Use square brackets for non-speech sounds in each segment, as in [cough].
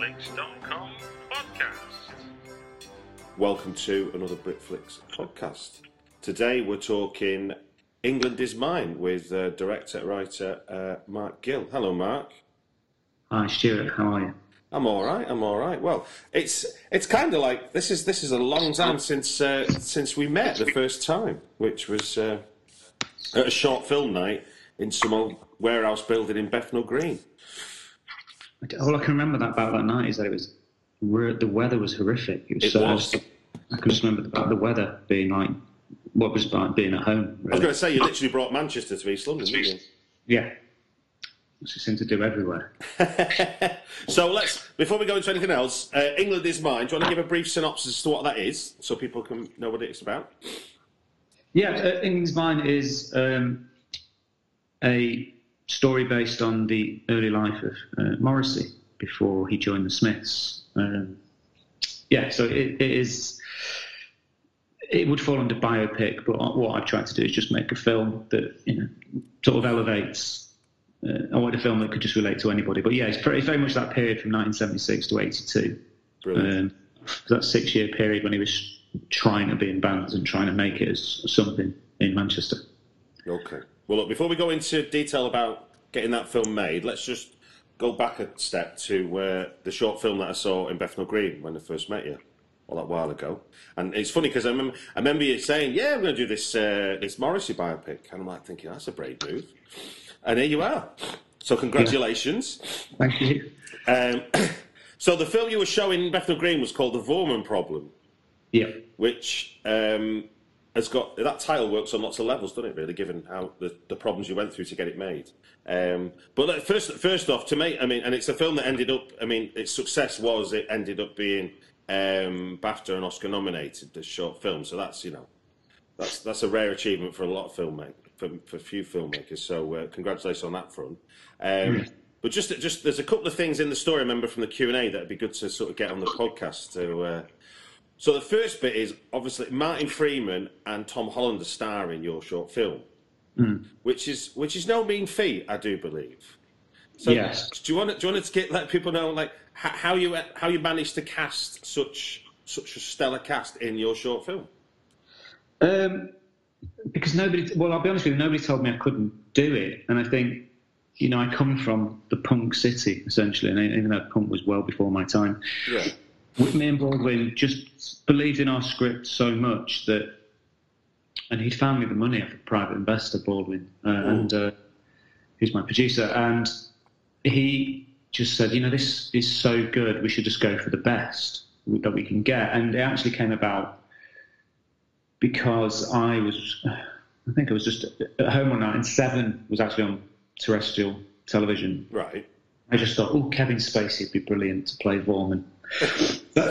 BritFlicks.com podcast. Welcome to another BritFlicks podcast. Today we're talking England is Mine with uh, director writer uh, Mark Gill. Hello, Mark. Hi, Stuart. How are you? I'm all right. I'm all right. Well, it's it's kind of like this is this is a long time since uh, since we met the first time, which was uh, at a short film night in some old warehouse building in Bethnal Green. All I can remember that about that night is that it was the weather was horrific. It was. It so, was. I can just remember about the weather being like what was like being at home. I was going to say you literally brought Manchester to East London, didn't you? Yeah, which it seem to do everywhere. [laughs] So let's before we go into anything else, uh, England is mine. Do you want to give a brief synopsis as to what that is, so people can know what it's about? Yeah, uh, England's Mine is um, a story based on the early life of uh, Morrissey before he joined the Smiths. Um, yeah, so it, it is. It would fall under biopic, but what I've tried to do is just make a film that you know sort of elevates. Uh, I wanted a film that could just relate to anybody, but yeah, it's, pretty, it's very much that period from 1976 to 82. Brilliant. Um, that six-year period when he was trying to be in bands and trying to make it as something in Manchester. Okay. Well, look, before we go into detail about getting that film made, let's just go back a step to uh, the short film that I saw in Bethnal Green when I first met you, all that while ago. And it's funny because I remember, I remember you saying, "Yeah, we're going to do this uh, this Morrissey biopic," and I'm like thinking, "That's a brave move," and here you are. So congratulations. [laughs] Thank you. Um, [clears throat] so the film you were showing in Bethnal Green was called The Voorman Problem. Yeah. which um, has got that title works on lots of levels, doesn't it? Really, given how the, the problems you went through to get it made. Um, but first, first off, to me, I mean, and it's a film that ended up. I mean, its success was it ended up being um, BAFTA and Oscar nominated as short film. So that's you know, that's that's a rare achievement for a lot of filmmakers, for, for few filmmakers. So uh, congratulations on that front. Um, But just, just there's a couple of things in the story I remember from the Q and A that'd be good to sort of get on the podcast to. Uh, so the first bit is obviously Martin Freeman and Tom Hollander are starring in your short film, which is which is no mean feat, I do believe. So Yes. do you want to, do you want to get let people know like how you how you managed to cast such such a stellar cast in your short film? Um, because nobody, well, I'll be honest with you, nobody told me I couldn't do it. And I think, you know, I come from the punk city, essentially, and even though punk was well before my time, Yeah. Whitney and Baldwin just believed in our script so much that, and he'd found me the money off a private investor, Baldwin, uh, and uh, who's my producer, and he just said, you know, this is so good, we should just go for the best that we can get, and it actually came about because I was, I think I was just at home one night, and Seven was actually on terrestrial television, Right. I just thought, oh, Kevin Spacey would be brilliant to play Voorman.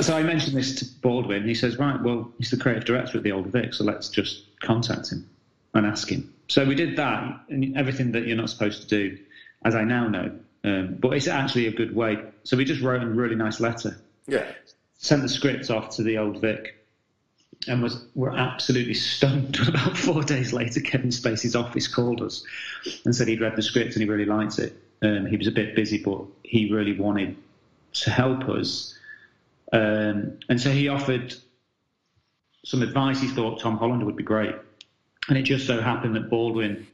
So I mentioned this to Baldwin. He says, right, well, he's the creative director at the Old Vic, so let's just contact him and ask him. So we did that, and everything that you're not supposed to do, as I now know. Um, but it's actually a good way. So we just wrote a really nice letter, Yeah. sent the script off to the Old Vic, and was were absolutely stunned. [laughs] About four days later, Kevin Spacey's office called us and said he'd read the script and he really liked it. Um, he was a bit busy, but he really wanted to help us. Um, and so he offered some advice. He thought Tom Hollander would be great. And it just so happened that Baldwin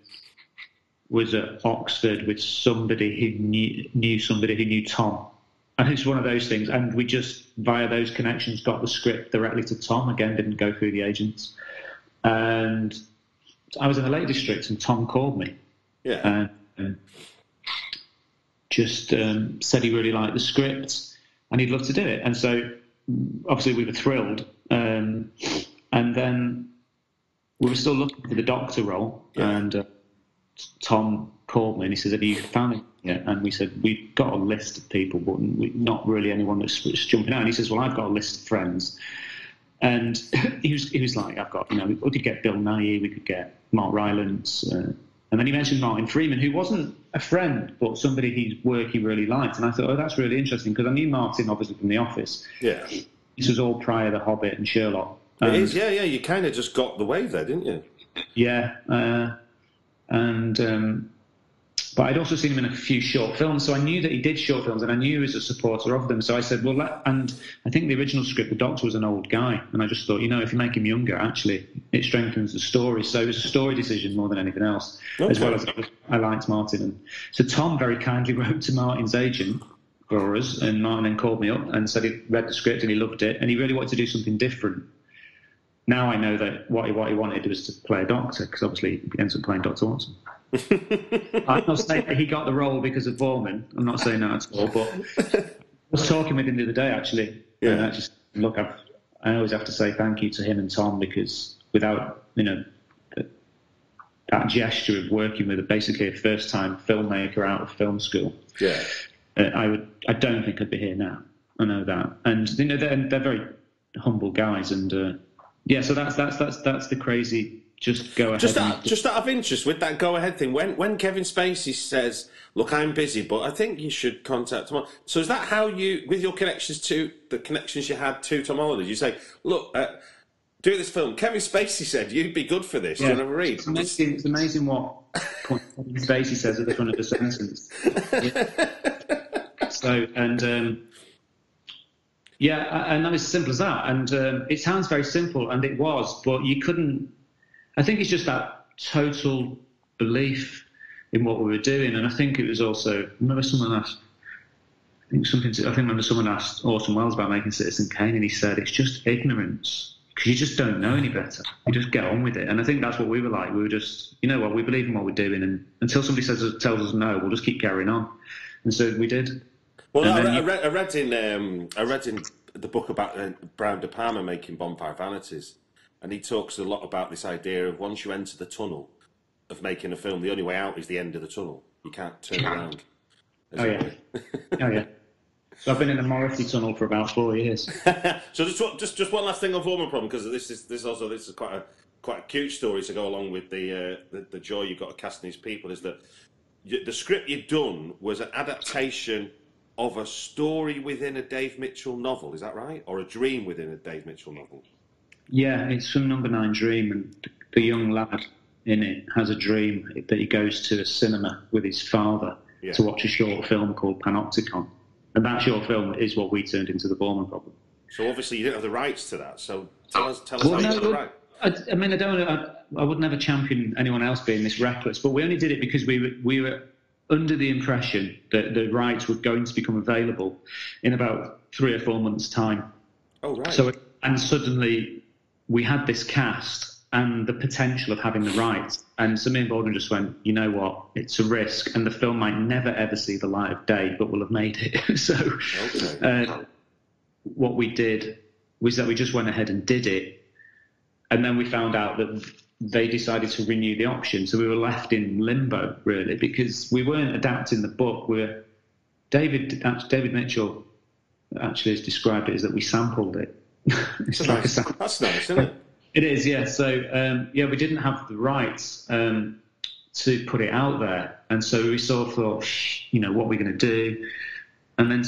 was at Oxford with somebody who knew, knew somebody who knew Tom. And it's one of those things. And we just, via those connections, got the script directly to Tom. Again, didn't go through the agents. And I was in the Lake District, and Tom called me. Yeah. And just um, said he really liked the script and he'd love to do it. And so, obviously, we were thrilled. Um, and then we were still looking for the doctor role. Yeah. And uh, Tom called me and he says, Have you found it yet? And we said, We've got a list of people, but we, not really anyone that's, that's jumping out. And he says, Well, I've got a list of friends. And [laughs] he was, he was like, I've got, you know, we could get Bill Nighy, we could get Mark Rylance. Uh, and then he mentioned Martin Freeman, who wasn't a friend, but somebody whose work he really liked. And I thought, oh, that's really interesting because I knew Martin obviously from The Office. Yeah. This was all prior to Hobbit and Sherlock. It And- is, yeah, yeah. You kind of just got the wave there, didn't you? Yeah, uh, and um, but I'd also seen him in a few short films, so I knew that he did short films, and I knew he was a supporter of them. So I said, well, let, and I think the original script, the Doctor was an old guy, and I just thought, you know, if you make him younger, actually, it strengthens the story. So it was a story decision more than anything else, as well as I liked Martin. And so Tom very kindly [laughs] wrote to Martin's agent for us, and Martin then called me up and said he read the script and he loved it, and he really wanted to do something different now I know that what he, what he wanted was to play a doctor because obviously he ends up playing Doctor Watson. I'm not saying that he got the role because of Voorman. I'm not saying that at all. But I was talking with him the other day actually. Yeah. And I just look, I've, I always have to say thank you to him and Tom because without you know that gesture of working with a, basically a first time filmmaker out of film school, Yeah. uh, I would I don't think I'd be here now. I know that, and you know they're they're very humble guys, and uh, yeah. So that's that's that's that's the crazy. Just go ahead. Just and- out, just out of interest, with that go ahead thing, when when Kevin Spacey says, "Look, I'm busy, but I think you should contact Tom," so is that how you, with your connections to the connections you had to Tom Hollander, you say, "Look, uh, do this film." Kevin Spacey said you'd be good for this. Do you want to read? It's amazing, it's amazing what point Spacey says at the front of the sentence. Yeah. [laughs] So and um, yeah, and that was as simple as that. And um, it sounds very simple, and it was, but you couldn't. I think it's just that total belief in what we were doing, and I think it was also. I remember someone asked. I think something. To, I think remember someone asked Orson Welles about making Citizen Kane, and he said it's just ignorance because you just don't know any better. You just get on with it, and I think that's what we were like. We were just, you know what, we believe in what we're doing, and until somebody says tells us no, we'll just keep carrying on. And so we did. Well, And I, I, read, I read in um, I read in the book about uh, Brian De Palma making Bonfire Vanities, and he talks a lot about this idea of once you enter the tunnel of making a film, the only way out is the end of the tunnel. You can't turn around. as Oh yeah, [laughs] oh yeah. So I've been in the Morrissey tunnel for about four years. [laughs] So just one- just just one last thing on Voorman problem because this is this also this is quite a quite a cute story to go along with the uh, the, the joy you've got of casting these people is that you, the script you'd done was an adaptation of a story within a Dave Mitchell novel. Is that right, or a dream within a Dave Mitchell novel? Yeah, it's from Number Nine Dream, and the, young lad in it has a dream that he goes to a cinema with his father Yeah. to watch a short film called Panopticon, and that short film is what we turned into the Voorman problem. So obviously you didn't have the rights to that. So tell us tell us Well, how you got right. I, I mean, I don't. I, I would never champion anyone else being this reckless, but we only did it because we were we were under the impression that the rights were going to become available in about three or four months' time. Oh right. So, and suddenly we had this cast and the potential of having the rights. And and Baldwin just went, you know what, it's a risk, and the film might never ever see the light of day, but we'll have made it. [laughs] so, Okay. uh, what we did was that we just went ahead and did it, and then we found out that they decided to renew the option. So we were left in limbo really because we weren't adapting the book. We're David David Mitchell actually has described it as that we sampled it. It's a Nice. That's nice, isn't it? It is, yeah. So um, yeah, we didn't have the rights um, to put it out there, and so we sort of thought, "Shh, you know, what we're we going to do? And then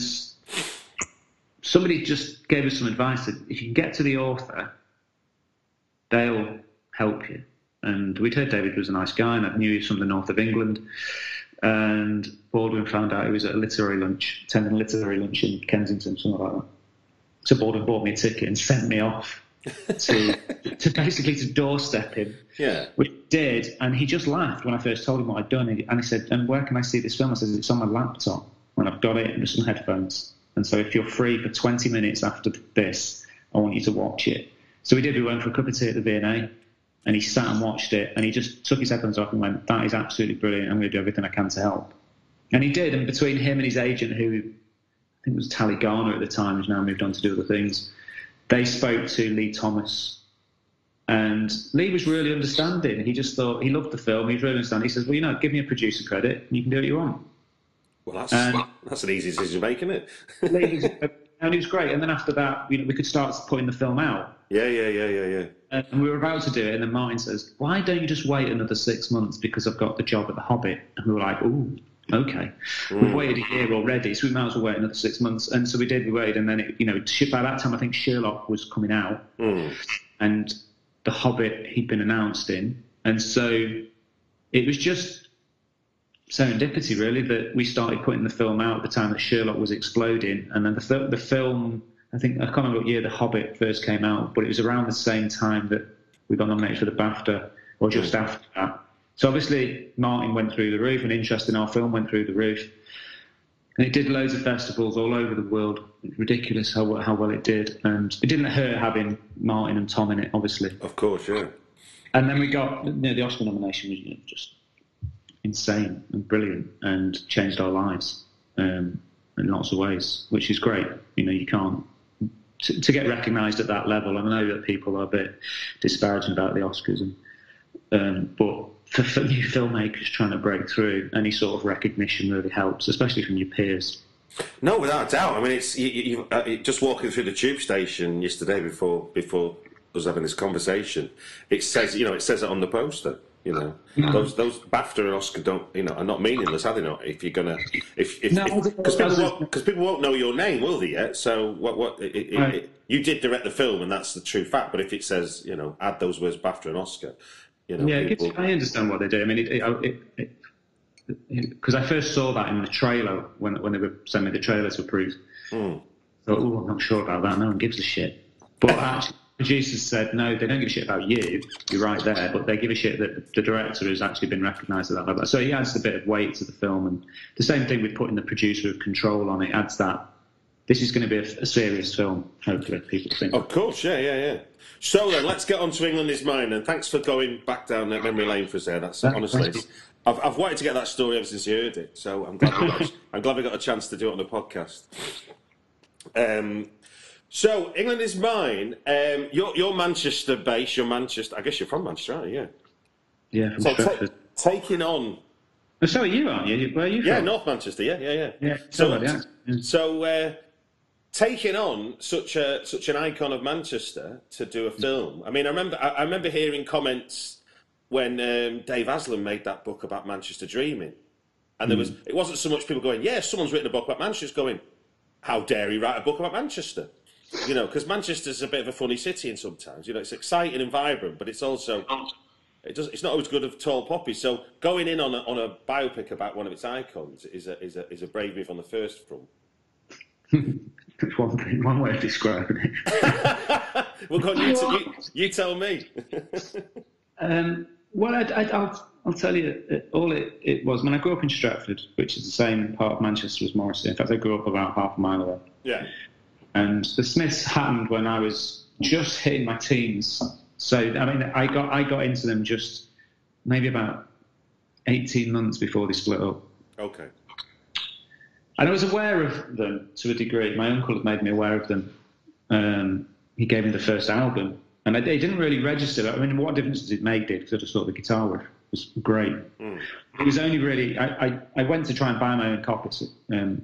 somebody just gave us some advice that if you can get to the author, they'll help you. And we'd heard David was a nice guy, and I knew he was from the north of England. and Baldwin found out he was at a literary lunch, attending a literary lunch in Kensington, something like that. So Baldwin bought me a ticket and sent me off to [laughs] to basically to doorstep him. Yeah. Which did, and he just laughed when I first told him what I'd done. And he said, "And where can I see this film?" I said, "It's on my laptop, and I've got it and some headphones. And so if you're free for 20 minutes after this, I want you to watch it." So we did. We went for a cup of tea at the V&A, and he sat and watched it, and he just took his headphones off and went, "That is absolutely brilliant. I'm going to do everything I can to help." And he did. And between him and his agent, who Think was Tally Garner at the time, who's now moved on to do other things, they spoke to Lee Thomas. And Lee was really understanding. He just thought he loved the film. He was really understanding. He says, "Well, you know, give me a producer credit, and you can do what you want." Well, that's And- that's an easy decision to make, isn't it? Lee was, [laughs] and it was great. And then after that, you know, we could start putting the film out. yeah, yeah, yeah, yeah, yeah. Uh, and we were about to do it, and then Martin says, "Why don't you just wait another six months because I've got the job at the Hobbit?" And we were like, "Ooh, okay." We've hmm. waited a year already, so we might as well wait another six months. And so we did. We waited, and then it, you know, by that time, I think Sherlock was coming out, hmm. and the Hobbit he'd been announced in, and so it was just serendipity, really, that we started putting the film out at the time that Sherlock was exploding, and then the fil- the film. I think I can't remember what year The Hobbit first came out, but it was around the same time that we got nominated for the BAFTA, or just hmm. after that. So obviously, Martin went through the roof, and interest in our film went through the roof. And it did loads of festivals all over the world. It's ridiculous how how well it did, and it didn't hurt having Martin and Tom in it, obviously. Of course, yeah. And then we got you know, the Oscar nomination was you know, just insane and brilliant, and changed our lives um, in lots of ways, which is great. You know, you can't to, to get recognised at that level. I know that people are a bit disparaging about the Oscars, and um, but for, for new filmmakers trying to break through, any sort of recognition really helps, especially from your peers. No, without a doubt. I mean, it's you, you, uh, just walking through the tube station yesterday before before us having this conversation. It says, you know, it says it on the poster. You know, those those BAFTA and Oscar don't, you know, are not meaningless, are they not? If you're gonna, if if No, because people won't because people won't know your name, will they? Yet, so what what it, it, Right. it, you did direct the film, and that's the true fact. But if it says, you know, add those words BAFTA and Oscar, you know, Yeah, it people, gets, I understand what they do. I mean, it because I first saw that in the trailer when when they were sending me the trailer to approve. Hmm. Thought, oh, I'm not sure about that. No one gives a shit. But [laughs] actually, producers said no, they don't give a shit about you. You're right there, but they give a shit that the director has actually been recognised at that level. So he adds a bit of weight to the film, and the same thing with putting the producer of Control on it adds that. This is going to be a, a serious film. Hopefully, people think. Of course, yeah, yeah, yeah. So then, let's get on to England is mine, and thanks for going back down that memory lane for us there. That's Thank- honestly, I've, I've wanted to get that story ever since you heard it, so I'm glad we got, [laughs] I'm glad we got a chance to do it on the podcast. Um, so England is mine. Um, you're, you're Manchester based. You're Manchester. I guess you're from Manchester, aren't you? Yeah. yeah, from So ta- taking on, Oh, so are you, aren't you? Where are you yeah. North Manchester. Yeah, yeah, yeah. Yeah, So, yeah. Yeah. so uh, taking on such a such an icon of Manchester to do a film. I mean, I remember I, I remember hearing comments when um, Dave Haslam made that book about Manchester Dreaming, and there was it wasn't so much people going, "Yeah, someone's written a book about Manchester," going, "How dare he write a book about Manchester?" You know, because Manchester's a bit of a funny city, and sometimes you know it's exciting and vibrant, but it's also it does, it's not always good of tall poppies. So going in on a, on a biopic about one of its icons is a is a is a brave move on the first front. [laughs] That's one thing, one way of describing it. [laughs] Well, go on, you, t- you, [laughs] you tell me. Um, well, I, I, I'll, I'll tell you, it, all it, it was. When I grew up in Stretford, which is the same part of Manchester as Morrissey. In fact, I grew up about half a mile away. yeah. And the Smiths happened when I was just hitting my teens. So I mean, I got I got into them just maybe about eighteen months before they split up. Okay. And I was aware of them to a degree. My uncle had made me aware of them. Um, he gave me the first album, and I, it didn't really register. I mean, what difference did it make? Did because I just thought the guitar was great. It was only really I, I, I went to try and buy my own copies, um,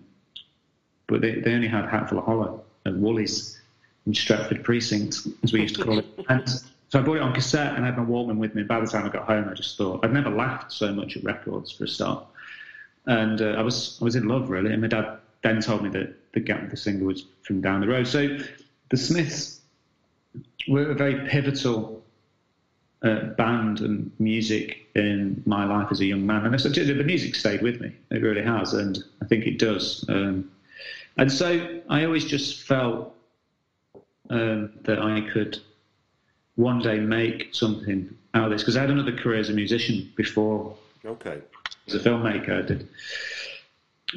but they, they only had Hatful of Hollow and Woolies in Stretford Precinct, as we used to call it. [laughs] And so I bought it on cassette and I had my Walkman with me. And by the time I got home, I just thought I'd never laughed so much at records for a start and uh, I was I was in love really. And my dad then told me that the gap the singer was from down the road. So the Smiths were a very pivotal uh, band and music in my life as a young man, and the music stayed with me. It really has, and I think it does. Um, and so I always just felt um, that I could one day make something out of this because I had another career as a musician before. Okay. As a filmmaker, I did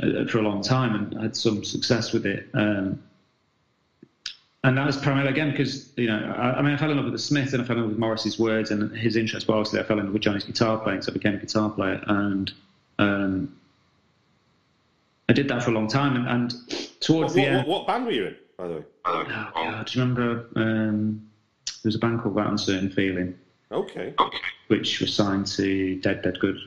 uh, for a long time and had some success with it. Um, and that was primarily again because you know I, I, mean I fell in love with the Smith and I fell in love with Morrissey's words and his interest, but obviously I fell in love with Johnny's guitar playing, so I became a guitar player and um, I did that for a long time. And, and towards What, the what, end, what, what band were you in, by the way? oh God, do you remember um, there was a band called That Uncertain Feeling, Okay. which was signed to Dead Dead Good,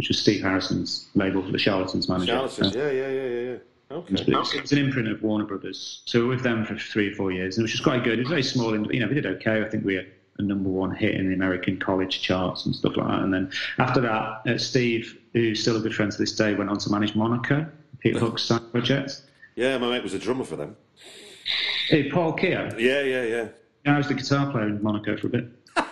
which was Steve Harrison's label for the Charlatans manager. Charlatans. Uh, Yeah, yeah, yeah, yeah, yeah. Okay. It was, it was an imprint of Warner Brothers. So we were with them for three or four years, and which was quite good. It was very small, and you know we did okay. I think we had a number one hit in the American college charts and stuff like that. And then after that, uh, Steve, who's still a good friend to this day, went on to manage Monaco, Peter Hook's side project. Yeah, my mate was a drummer for them. Hey, Paul Keogh. Yeah, yeah, yeah. I was the guitar player in Monaco for a bit. [laughs]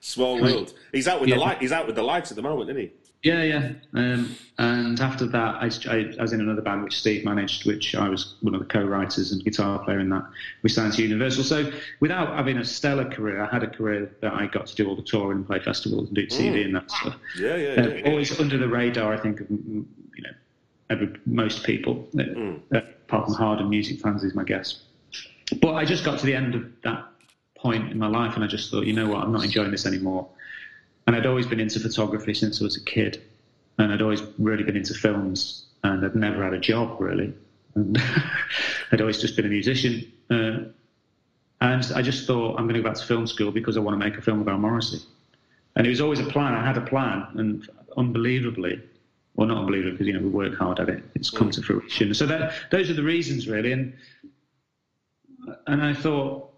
Small world. He's out with Yeah. the light. He's out with the lights at the moment, isn't he? Yeah, yeah. Um, and after that, I, I, I was in another band which Steve managed, which I was one of the co-writers and guitar player in that. We signed to Universal. So without having a stellar career, I had a career that I got to do all the touring and play festivals and do TV and that stuff. Yeah, yeah, Uh, yeah. always under the radar, I think, of mm, you know, every, most people, uh, Mm. uh, apart from hard and music fans, is my guess. But I just got to the end of that point in my life, and I just thought, you know what, I'm not enjoying this anymore. And I'd always been into photography since I was a kid, and I'd always really been into films, and I'd never had a job really. And [laughs] I'd always just been a musician. Uh, and I just thought, I'm going to go back to film school because I want to make a film about Morrissey. And it was always a plan. I had a plan, and unbelievably, well, not unbelievably, because you know we work hard at it. It's come to fruition. So that those are the reasons, really. And and I thought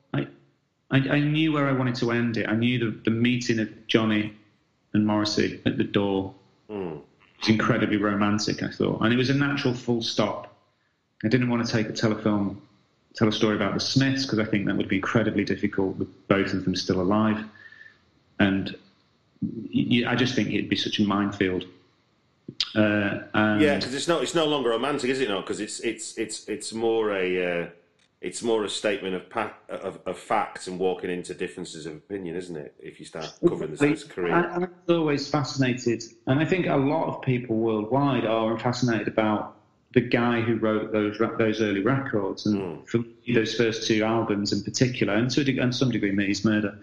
I, I knew where I wanted to end it. I knew the the meeting of Johnny and Morrissey at the door was incredibly romantic. I thought, and it was a natural full stop. I didn't want to take a telefilm, tell a story about the Smiths because I think that would be incredibly difficult with both of them still alive. And I just think it'd be such a minefield. Uh, and Yeah, because it's not. It's no longer romantic, is it? not? because it's it's it's it's more a uh, it's more a statement of, pa- of of facts and walking into differences of opinion, isn't it? If you start covering this, this career. I, I'm always fascinated, and I think a lot of people worldwide are fascinated about the guy who wrote those those early records, and hmm. for those first two albums in particular, and to and some degree, Me's Murder.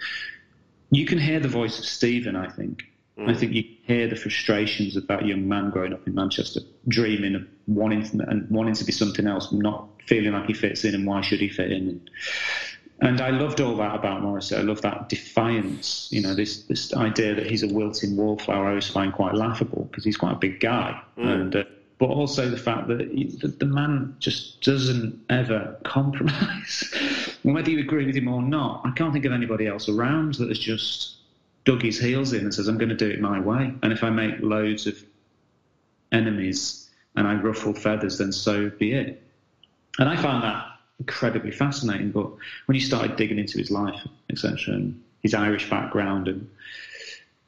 You can hear the voice of Stephen. I think. I think you hear the frustrations of that young man growing up in Manchester, dreaming of wanting to, and wanting to be something else, not feeling like he fits in, and why should he fit in? And, and I loved all that about Morrissey. I love that defiance. You know, this this idea that he's a wilting wallflower. I always find quite laughable because he's quite a big guy, and uh, but also the fact that he, the, the man just doesn't ever compromise. [laughs] Whether you agree with him or not, I can't think of anybody else around that has just dug his heels in and says, "I'm going to do it my way." And if I make loads of enemies and I ruffle feathers, then so be it. And I found that incredibly fascinating. But when you started digging into his life, etc., and his Irish background and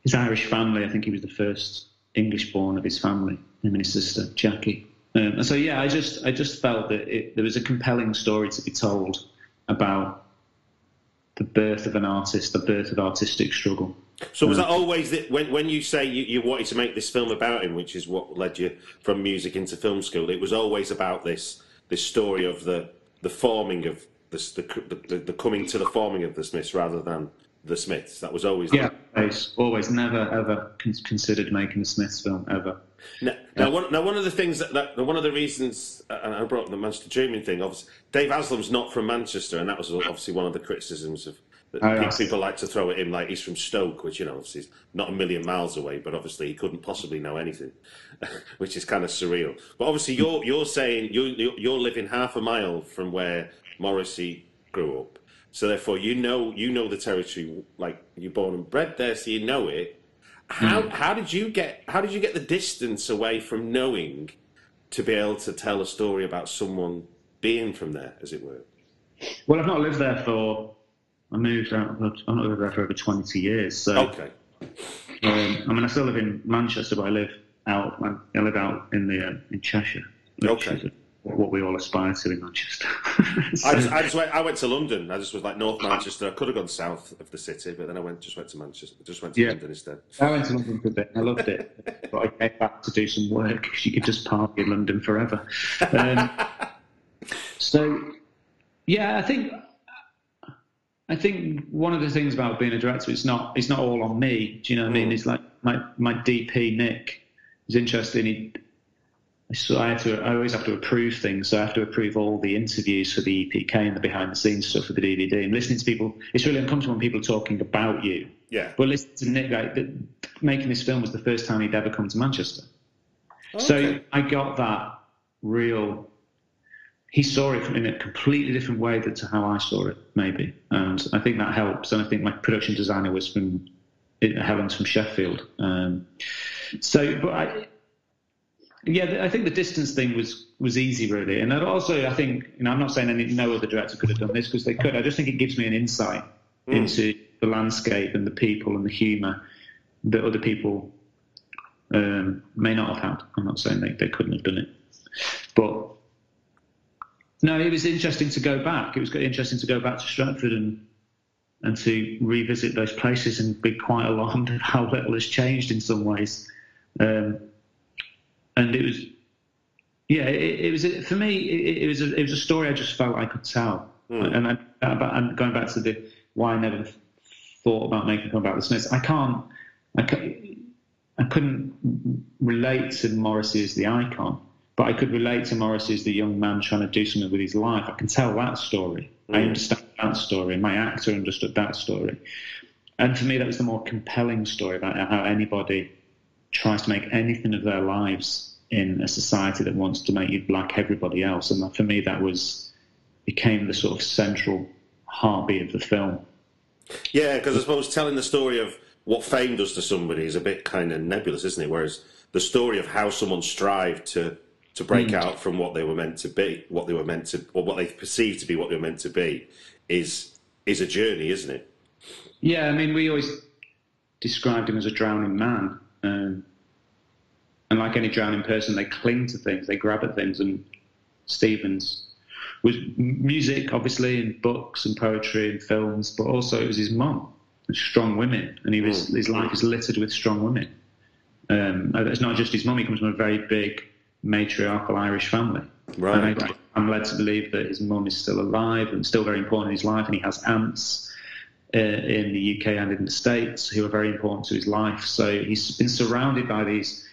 his Irish family, I think he was the first English-born of his family, him and his sister Jackie. Um, and so, yeah, I just I just felt that it, there was a compelling story to be told about the birth of an artist, the birth of artistic struggle. So was that always that when when you say you, you wanted to make this film about him, which is what led you from music into film school? It was always about this this story of the the forming of this, the, the the coming to the forming of the Smiths rather than the Smiths. That was always Yeah, always, always, never ever considered making a Smiths film ever. Now, now, one, now, one of the things that, that one of the reasons, and I brought up the Manchester Dreaming thing. Obviously, Dave Haslam's not from Manchester, and that was obviously one of the criticisms of. Oh, yes. People like to throw at him like he's from Stoke, which you know, obviously is not a million miles away, but obviously he couldn't possibly know anything, [laughs] which is kind of surreal. But obviously, you're you're saying you you're, living half a mile from where Morrissey grew up, so therefore you know you know the territory like you're born and bred there, so you know it. How Hmm. how did you get how did you get the distance away from knowing to be able to tell a story about someone being from there, as it were? Well, I've not lived there for I moved out. I've not lived there for over 20 years. So, Okay. um, I mean, I still live in Manchester, but I live out. I live out in the uh, in Cheshire. Okay. What we all aspire to in Manchester. [laughs] I just, I just went. I went to London. I just was like North Manchester. I could have gone south of the city, but then I went just went to Manchester. Just went to Yeah. London instead. I went to London for a bit. I loved it, but I came back to do some work because you could just party in London forever. Um, [laughs] so, yeah, I think I think one of the things about being a director, it's not it's not all on me. Do you know what I mean? Mm. It's like my my DP Nick is interested. He, so I had to. I always have to approve things. So I have to approve all the interviews for the EPK and the behind the scenes stuff for the DVD. And listening to people, it's really uncomfortable when people are talking about you. Yeah. But listen to Nick, like, the, making this film was the first time he'd ever come to Manchester. Oh, okay. So I got that real. He saw it in a completely different way than to how I saw it, maybe, and I think that helps. And I think my production designer was from Helen's from Sheffield. Um, so, but I, yeah, I think the distance thing was was easy, really. And also, I think, you know, I'm not saying any, no other director could have done this because they could. I just think it gives me an insight into the landscape and the people and the humour that other people um, may not have had. I'm not saying they, they couldn't have done it, but no, it was interesting to go back. It was interesting to go back to Stretford and and to revisit those places and be quite alarmed at how little has changed in some ways. Um, and it was, yeah, it, it was for me. It, it was a, it was a story I just felt I could tell. And I, about, and going back to the why I never thought about making a film about the Smiths, I can't, I, I couldn't relate to Morrissey as the icon, but I could relate to Morrissey as the young man trying to do something with his life. I can tell that story. I mm. understand that story. My actor understood that story. And for me, that was the more compelling story about how anybody tries to make anything of their lives in a society that wants to make you like everybody else. And for me, that was became the sort of central heartbeat of the film. Yeah, because I suppose telling the story of what fame does to somebody is a bit kind of nebulous, isn't it? Whereas the story of how someone strived to to break out from what they were meant to be, what they were meant to, or what they perceive to be what they were meant to be, is is a journey, isn't it? Yeah, I mean, we always described him as a drowning man. Um, and like any drowning person, they cling to things, they grab at things. And Stevens was music, obviously, and books and poetry and films, but also it was his mum, strong women. And he was, his life is littered with strong women. Um, it's not just his mum, he comes from a very big matriarchal Irish family. Right. And I, I'm led to believe that his mum is still alive and still very important in his life, and he has aunts uh, in the UK and in the States who are very important to his life. So he's been surrounded by these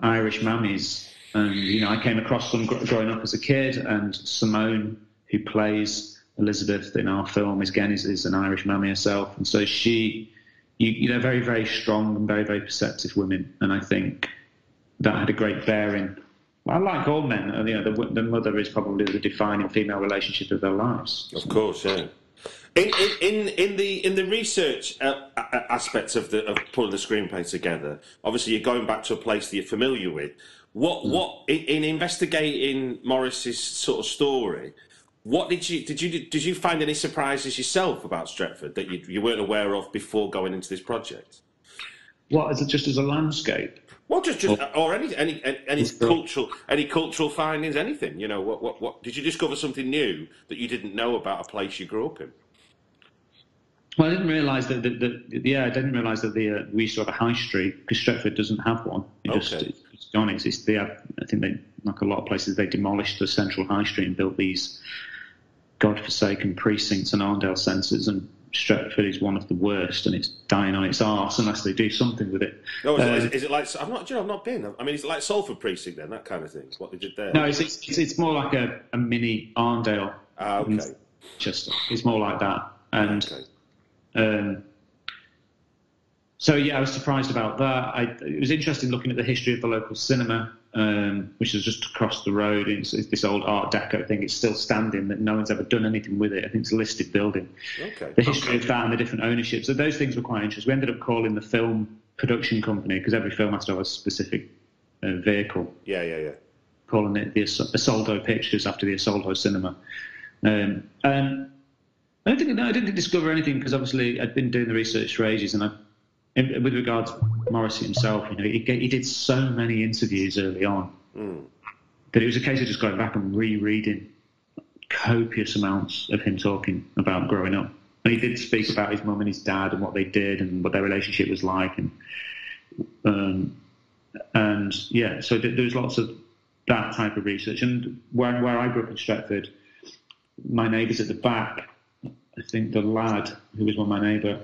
Irish mammies. And, you know, I came across them growing up as a kid, and Simone, who plays Elizabeth in our film, is, again, is, is an Irish mammy herself. And so she, you, you know, very, very strong and very, very perceptive women. And I think that had a great bearing. I like all men. uh, You know, the, the mother is probably the defining female relationship of their lives. Of course, yeah. In in in, the in the research uh, aspects of the of pulling the screenplay together, obviously you're going back to a place that you're familiar with. What what in, in investigating Morrissey's sort of story? What did you did you did you find any surprises yourself about Stretford that you you weren't aware of before going into this project? What is it? Just as a landscape? Well, just just or any any any, cultural any cultural findings, anything. You know, what what what did you discover something new that you didn't know about a place you grew up in? Well, I didn't realise that, that, that. Yeah, I didn't realise that the uh, we used to have a high street because Stretford doesn't have one. It just Okay. it's, it's gone. It's, it's they have, I think they like a lot of places they demolished the central high street and built these godforsaken precincts and Arndale centres and. Stretford is one of the worst, and it's dying on its arse unless they do something with it. No, is, Uh, it, is, it- is it like I'm not? You know, I've not been. I mean, is it like Salford Precinct then? That kind of thing. What they did there. No, it's, it's it's more like a, a mini Arndale. Ah, okay. Manchester. It's more like that, and Okay. Um, so yeah, I was surprised about that. I, it was interesting looking at the history of the local cinema, um, which is just across the road. It's, it's this old Art Deco thing. It's still standing. That no one's ever done anything with it. I think it's a listed building. Okay. The history of that and the different ownership. So those things were quite interesting. We ended up calling the film production company because every film has to have a specific uh, vehicle Yeah, yeah, yeah. calling it the As- Essoldo Pictures after the Essoldo Cinema. Um, and I don't think no, I didn't discover anything because obviously I'd been doing the research for ages, and I, in, with regards to Morrissey himself, you know, he, he did so many interviews early on Mm. that it was a case of just going back and rereading copious amounts of him talking about growing up. And he did speak about his mum and his dad and what they did and what their relationship was like, and um, and yeah, so th- there was lots of that type of research. And where where I grew up in Stretford, my neighbours at the back, I think the lad who was one of my neighbour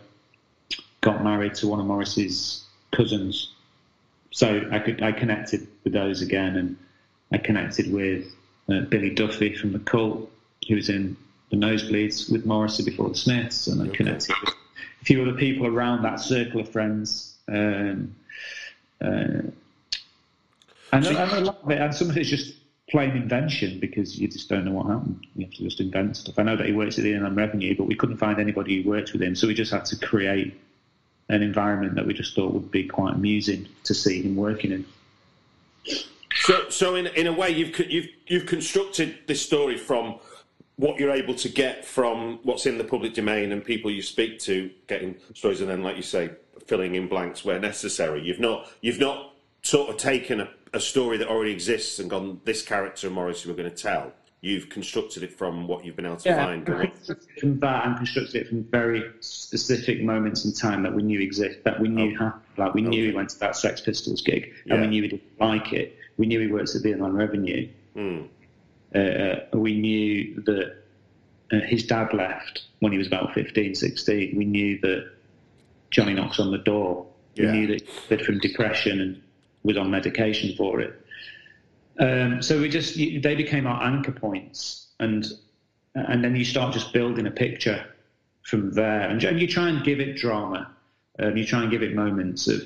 got married to one of Morrissey's cousins. So I could I connected with those again, and I connected with uh, Billy Duffy from the Cult, who was in the Nosebleeds with Morrissey before the Smiths, and I connected with a few other people around that circle of friends. Um, uh, and, I- and a lot of it, and some of it's just plain invention because you just don't know what happened. You have to just invent stuff. I know that he works at the Inland Revenue, but we couldn't find anybody who worked with him, so we just had to create an environment that we just thought would be quite amusing to see him working in. So, so in in a way, you've you've you've constructed this story from what you're able to get from what's in the public domain and people you speak to, getting stories, and then, like you say, filling in blanks where necessary. You've not you've not sort of taken a, a story that already exists and gone, this character Morrissey we're going to tell. You've constructed it from what you've been able to find. constructed from that and constructed it from very specific moments in time that we knew exist, that we knew happened. Like we knew he went to that Sex Pistols gig, and we knew he didn't like it. We knew he works at the Inland Revenue. Hmm. Uh, we knew that uh, his dad left when he was about 15, 16. We knew that Johnny knocks on the door. Yeah. We knew that he suffered from depression and was on medication for it. Um, so we just they became our anchor points, and and then you start just building a picture from there, and, and you try and give it drama, um, you try and give it moments of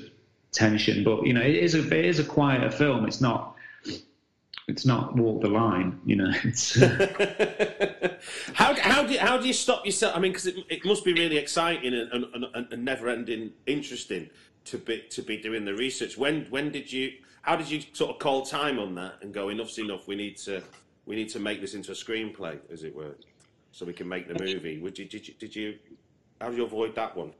tension. But you know, it is a it is a quieter film. It's not it's not walk the line. You know, [laughs] it's [laughs] how how do how do you stop yourself? I mean, because it, it must be really exciting and, and, and, and never ending interesting to be to be doing the research. When when did you? How did you sort of call time on that and go enough's enough? We need to we need to make this into a screenplay, as it were, so we can make the movie. Would you did you did you how did you avoid that one?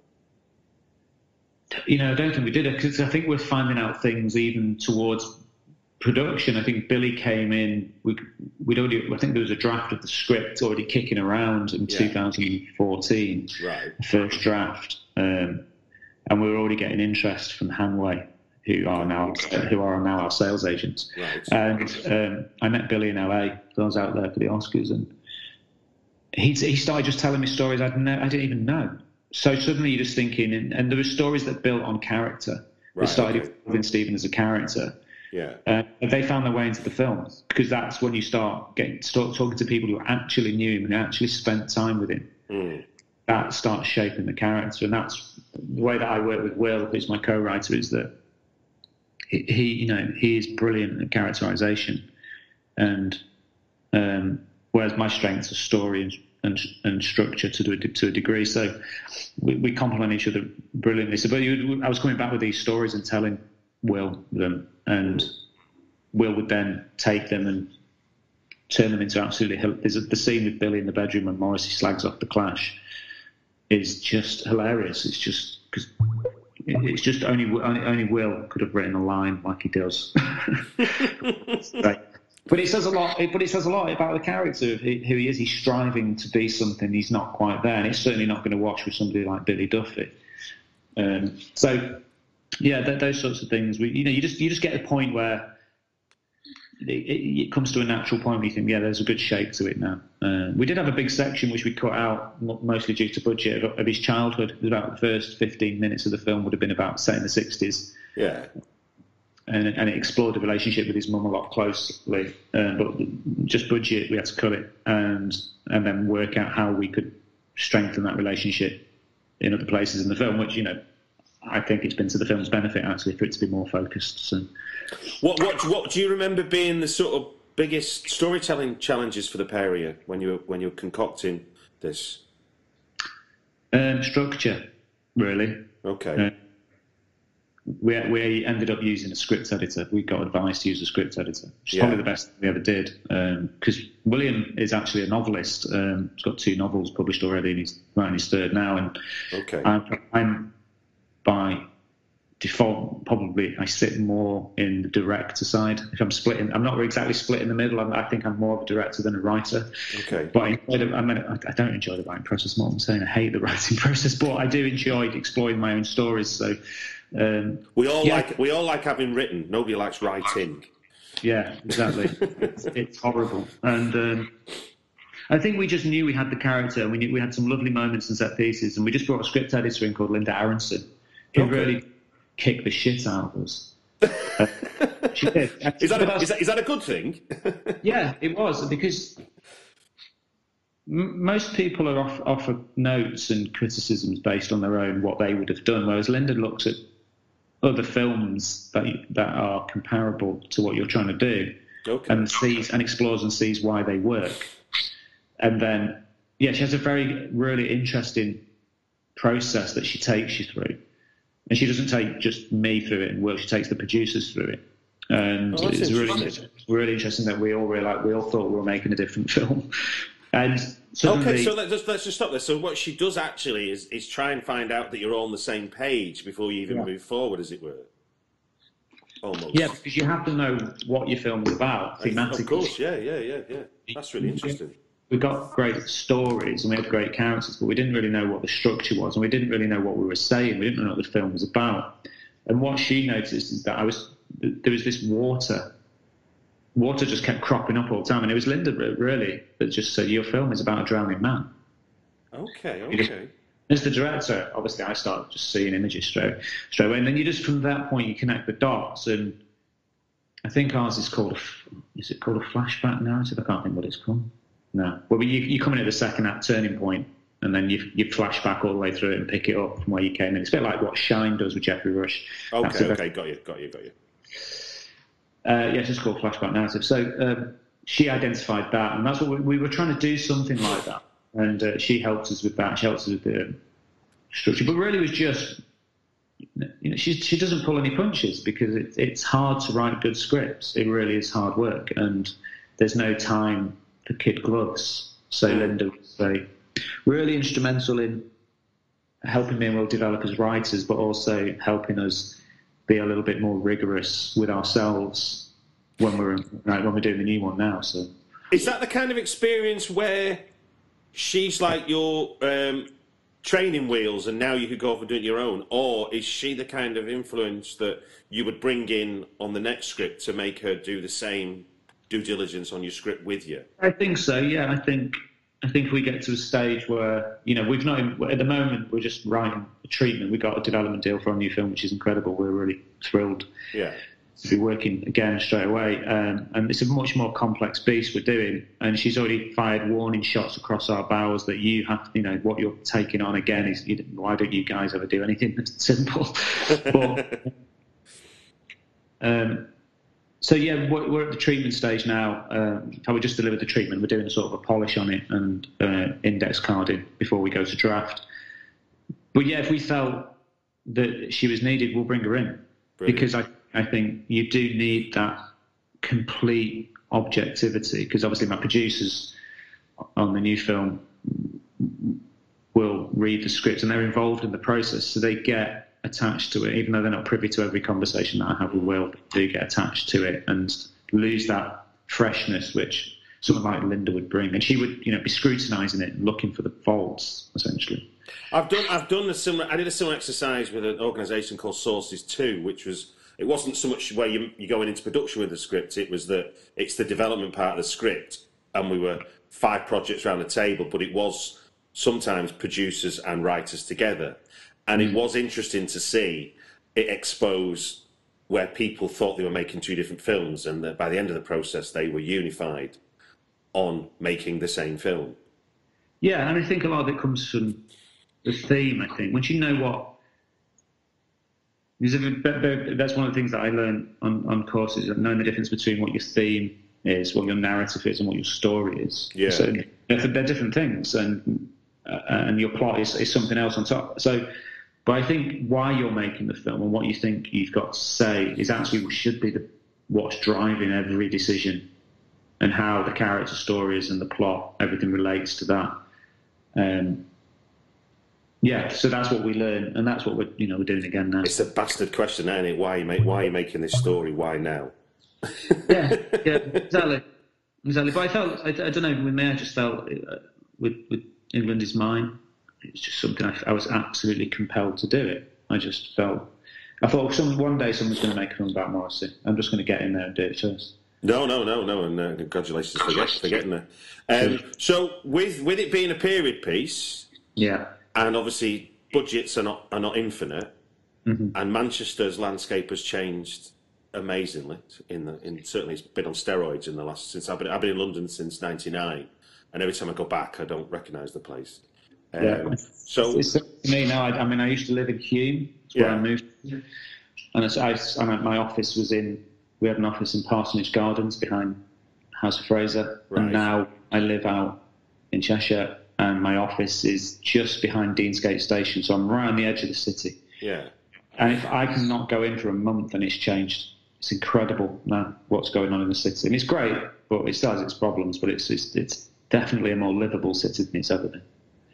you know, I don't think we did it because I think we're finding out things even towards production. I think Billy came in. We we'd already. I think there was a draft of the script already kicking around in Yeah. 2014. Right. first draft, um, and we were already getting interest from Hanway, who are now who are now our sales agents. Right. And um, I met Billy in LA. I was out there for the Oscars, and he he started just telling me stories I'd ne- I didn't even know. So suddenly you're just thinking, and, and there were stories that built on character. Right, They started okay. involving Stephen as a character. Yeah. Uh, they found their way into the film because that's when you start getting start talking to people who actually knew him and actually spent time with him. Mm. That starts shaping the character, and that's the way that I work with Will, who's my co-writer, is that he, you know, he is brilliant at characterization, and um, whereas my strengths are story and and, and structure to a, to a degree. So we, we complement each other brilliantly. So, but you, I was coming back with these stories and telling Will them, and Will would then take them and turn them into absolutely. There's a, the scene with Billy in the bedroom when Morrissey slags off the Clash is just hilarious. It's just because. It's just only, only only Will could have written a line like he does. [laughs] Right. But it says a lot. But it says a lot about the character of who who he is. He's striving to be something he's not quite there, and it's certainly not going to wash with somebody like Billy Duffy. Um, so, yeah, th- those sorts of things. We, you know, you just you just get a point where it, it, comes to a natural point where you think, yeah, there's a good shape to it now. Uh, we did have a big section which we cut out, mostly due to budget, of, of his childhood. It was about the first 15 minutes of the film would have been about set in the 60s Yeah. and, and it explored the relationship with his mum a lot closely. Um, but just budget, we had to cut it and and then work out how we could strengthen that relationship in other places in the film. Which you know, I think it's been to the film's benefit actually for it to be more focused. So What what what do you remember being the sort of biggest storytelling challenges for the pair of you when you were when you were concocting this? um, structure, really. Okay. Uh, we we ended up using a script editor. We got advice to use a script editor, which is Yeah. probably the best we ever did. Because William is actually a novelist. Um, he's got two novels published already, and he's writing his third now. And Okay. I'm, I'm by default probably I sit more in the director side. If I'm splitting, I'm not exactly split in the middle. I'm, I think I'm more of a director than a writer. Okay. But I, enjoy the, I mean, I I don't enjoy the writing process. More, I'm saying I hate the [laughs] writing process, but I do enjoy exploring my own stories. So, um, We all Yeah. like we all like having written. Nobody likes writing. yeah, exactly. it's, [laughs] it's horrible, and um, I think we just knew we had the character, and we knew we had some lovely moments and set pieces, and we just brought a script editor in called Linda Aronson, who Okay. really kicked the shit out of us. Uh, she did. Is that, a, is that is that a good thing? [laughs] Yeah, it was because m- most people are off, offer notes and criticisms based on their own what they would have done, whereas Linda looks at other films that that are comparable to what you're trying to do Okay. and sees and explores and sees why they work. And then, yeah, she has a very really interesting process that she takes you through, and she doesn't take just me through it and work. She takes the producers through it, and Oh, it's really really interesting that we all really like we all thought we were making a different [laughs] film, and suddenly, Okay, so let's just, let's just stop there. So what she does actually is, is try and find out that you're all on the same page before you even Yeah. move forward, as it were. Almost. yeah, because you have to know what your film is about thematically. Of course, yeah, yeah, yeah, yeah. That's really interesting. We got great stories and we had great characters, but we didn't really know what the structure was, and we didn't really know what we were saying. We didn't know what the film was about. And what she noticed is that I was there was this water. Water just kept cropping up all the time, and it was Linda really that just said, "Your film is about a drowning man." Okay, okay. As the director, obviously, I started just seeing images straight straight away, and then you just from that point you connect the dots. And I think ours is called a is it called a flashback narrative? I can't think what it's called. No, well, you you come in at the second act turning point, and then you you flash back all the way through it and pick it up from where you came in. It's a bit like what Shine does with Geoffrey Rush. Okay, okay, got you, got you, got you. uh, yes, it's called flashback narrative. So um, she identified that, and that's what we, we were trying to do something like that. And uh, she helped us with that. She helped us with the structure, but really it was just you know she she doesn't pull any punches because it, it's hard to write good scripts. It really is hard work, and there's no time for kid gloves. So Linda was very, really instrumental in helping me and Will develop as writers, but also helping us be a little bit more rigorous with ourselves when we're like, when we're doing the new one now. So Is that the kind of experience where she's like your um, training wheels and now you could go off and do it your own? Or is she the kind of influence that you would bring in on the next script to make her do the same due diligence on your script with you? I think so. Yeah, I think I think we get to a stage where you know we've not at the moment we're just writing a treatment. We got a development deal for our new film, which is incredible. We're really thrilled Yeah. to be working again straight away. Um, and it's a much more complex beast we're doing. And she's already fired warning shots across our bows that you have, you know, what you're taking on again is you, why don't you guys ever do anything that's simple? [laughs] but, um, so yeah, we're, we're at the treatment stage now. Um, how we just delivered the treatment, we're doing a sort of a polish on it and uh, index carding before we go to draft. But yeah, if we felt that she was needed, we'll bring her in Brilliant. because I, I think you do need that complete objectivity because obviously my producers on the new film will read the script and they're involved in the process so they get attached to it even though they're not privy to every conversation that I have with Will do get attached to it and lose that freshness which someone like Linda would bring. And she would you know be scrutinizing it and looking for the faults essentially. I've done I've done a similar I did a similar exercise with an organisation called Sources Two, which was it wasn't so much where you, you're going into production with the script, it was that it's the development part of the script, and we were five projects around the table, but it was sometimes producers and writers together, and it was interesting to see it expose where people thought they were making two different films, and that by the end of the process they were unified on making the same film. Yeah, and I think a lot of it comes from the theme. I think once you know what, because if it- but- but that's one of the things that I learned on, on courses, knowing the difference between what your theme is, what your narrative is, and what your story is. Yeah. So they're, they're different things, and uh, and your plot is, is something else on top. So But I think why you're making the film and what you think you've got to say is actually what should be the what's driving every decision and how the character stories and the plot, everything relates to that. Um, yeah, so that's what we learn, and that's what we're you know we're doing again now. It's a bastard question, isn't it? Why you make why are you making this story? Why now? [laughs] yeah, yeah, exactly, exactly. But I felt I, I don't know with me, I just felt uh, with with England is mine. It's just something I, I was absolutely compelled to do it. I just felt I thought some, one day someone's going to make a film about Morrissey. I'm just going to get in there and do it first. No, no, no, no, and uh, congratulations for, get, for getting there. Um, so, with with it being a period piece, yeah, and obviously budgets are not are not infinite, mm-hmm. and Manchester's landscape has changed amazingly. In the in certainly it's been on steroids in the last since I've been I've been in London since '99, and every time I go back, I don't recognise the place. Um, yeah. So it's, it's me now. I, I, mean, I used to live in Hulme, where yeah. I moved, and I, I, my office was in we had an office in Parsonage Gardens behind House of Fraser, right. and now I live out in Cheshire, and my office is just behind Deansgate Station, so I'm right on the edge of the city. Yeah. And if I cannot go in for a month and it's changed, it's incredible now what's going on in the city. And it's great, but it still has its problems. But it's it's, it's definitely a more livable city than it's ever been.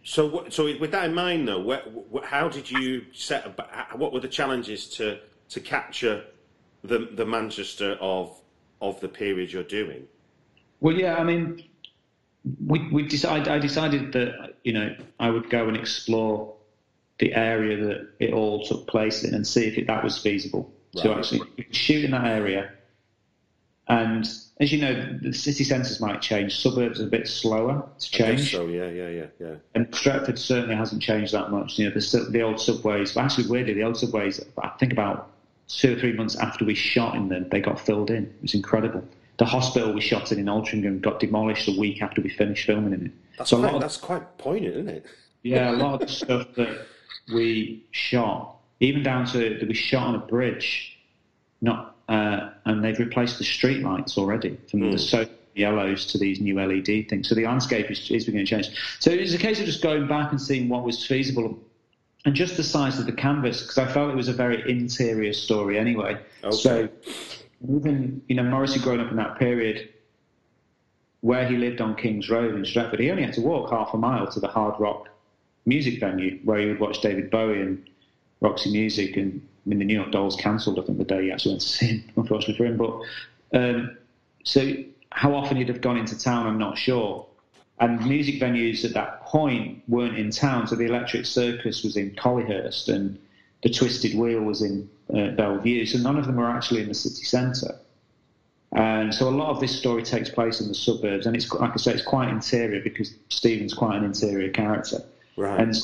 So, so with that in mind, though, how did you set? Up what were the challenges to to capture the the Manchester of of the period you're doing? Well, yeah, I mean, we we decided. I decided that you know I would go and explore the area that it all took place in and see if it, that was feasible right. to actually shoot in that area. And as you know, the city centres might change. Suburbs are a bit slower to change. so yeah, yeah, yeah, yeah. And Stretford certainly hasn't changed that much. You know, the, the old subways. Actually, weirdly, the old subways. I think about two or three months after we shot in them, they got filled in. It was incredible. The hospital we shot in in Altrincham got demolished a week after we finished filming in it. That's, so quite, of, that's quite poignant, isn't it? Yeah, a lot of the stuff that we shot, even down to that we shot on a bridge, not uh, and they've replaced the street lights already from mm. the so yellows to these new LED things. So the landscape is, is beginning to change. So it's a case of just going back and seeing what was feasible and just the size of the canvas because I felt it was a very interior story anyway. Okay. So even you know Morrissey growing up in that period where he lived on King's Road in Stretford, he only had to walk half a mile to the Hard Rock music venue where he would watch David Bowie and Roxy Music. And mean, the New York Dolls cancelled, I think, the day he actually went to see him, [laughs] unfortunately for him. But um, so how often he'd have gone into town, I'm not sure. And music venues at that point weren't in town. So the Electric Circus was in Collyhurst and the Twisted Wheel was in uh, Belle Vue. So none of them were actually in the city centre. And so a lot of this story takes place in the suburbs. And it's, like I say, it's quite interior because Stephen's quite an interior character. Right. And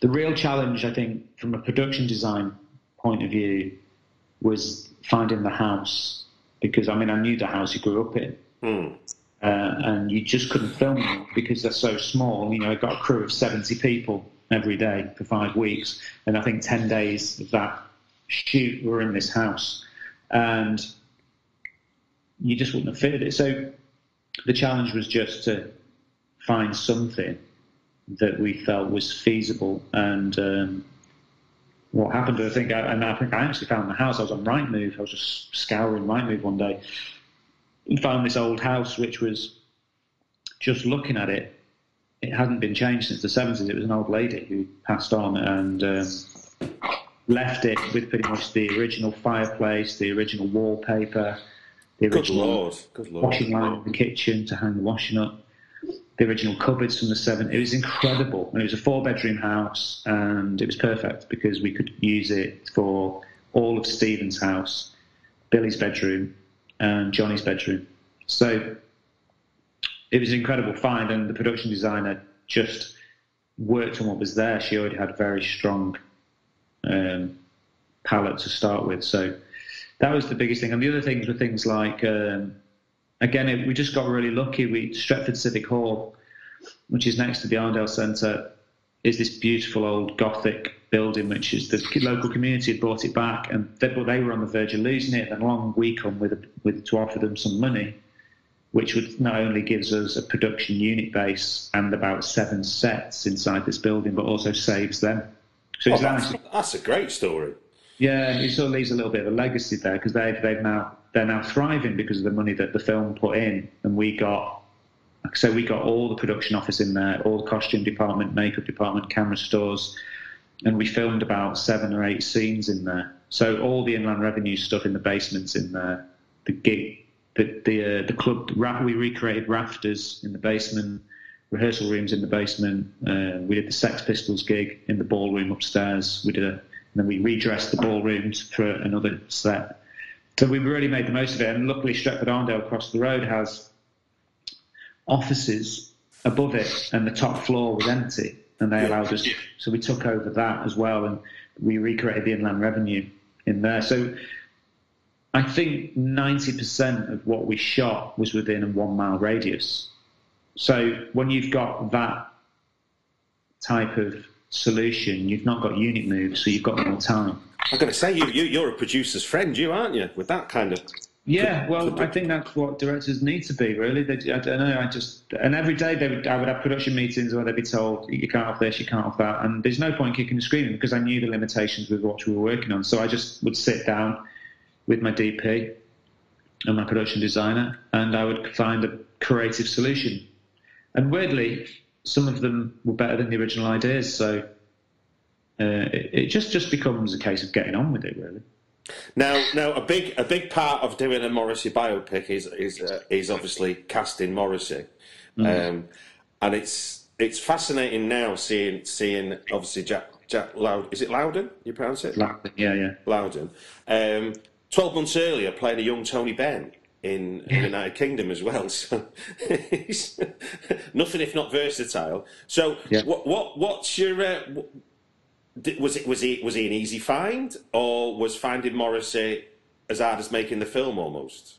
the real challenge, I think, from a production design point of view, was finding the house. Because, I mean, I knew the house he grew up in. Hmm. Uh, and you just couldn't film them because they're so small. You know, I got a crew of 70 people every day for five weeks, and I think 10 days of that shoot were in this house, and you just wouldn't have fitted it. So the challenge was just to find something that we felt was feasible and. Um, what happened? I think, and I think I actually found the house. I was on Rightmove. I was just scouring Rightmove one day, and found this old house which was just looking at it. It hadn't been changed since the 70s. It was an old lady who passed on and um, left it with pretty much the original fireplace, the original wallpaper, the original Good Lord. Good Lord. washing line in the kitchen to hang the washing up, the original cupboards from the 70s. It was incredible. And it was a four bedroom house and it was perfect because we could use it for all of Stephen's house, Billy's bedroom, and Johnny's bedroom. So it was an incredible find, and the production designer just worked on what was there. She already had a very strong um, palette to start with, so that was the biggest thing. And the other things were things like, um, again, it, we just got really lucky. We Stretford Civic Hall, which is next to the Arndale Centre, is this beautiful old Gothic building, which is the local community had brought it back, and they, they were on the verge of losing it. And along we come with, with to offer them some money, which would not only gives us a production unit base and about seven sets inside this building, but also saves them So Oh, that's, nice. that's a great story. Yeah, it sort of leaves a little bit of a legacy there because they've they've now they're now thriving because of the money that the film put in, and we got. So we got all the production office in there, all the costume department, makeup department, camera stores, and we filmed about seven or eight scenes in there. So all the inland revenue stuff in the basements in there, the gig, the the uh, the club. We recreated rafters in the basement, rehearsal rooms in the basement. Uh, we did the Sex Pistols gig in the ballroom upstairs. We did a, and then we redressed the ballrooms for another set. So we really made the most of it. And luckily, Stretford Arndale across the road has offices above it, and the top floor was empty, and they allowed us. So we took over that as well, and we recreated the inland revenue in there. So I think 90% of what we shot was within a one mile radius. So when you've got that type of solution, you've not got unit moves, so you've got more time. I'm going to say you, you you're a producer's friend, you aren't you? With that kind of Yeah, well, I think that's what directors need to be. Really, they, I don't know. I just and every day they would, I would have production meetings where they'd be told you can't have this, you can't have that, and there's no point kicking and screaming because I knew the limitations with what we were working on. So I just would sit down with my DP and my production designer, and I would find a creative solution. And weirdly, some of them were better than the original ideas. So uh, it, it just just becomes a case of getting on with it, really. Now, now a big a big part of doing a Morrissey biopic is is uh, is obviously casting Morrissey, um, and it's it's fascinating now seeing seeing obviously Jack Jack Loud is it Lowden you pronounce it Lowden Yeah, yeah. Lowden, um, twelve months earlier playing a young Tony Benn in, in the United Kingdom as well. So [laughs] he's [laughs] nothing if not versatile. So Yeah. what what what's your uh, was it was he was he an easy find or was finding Morrissey as hard as making the film almost?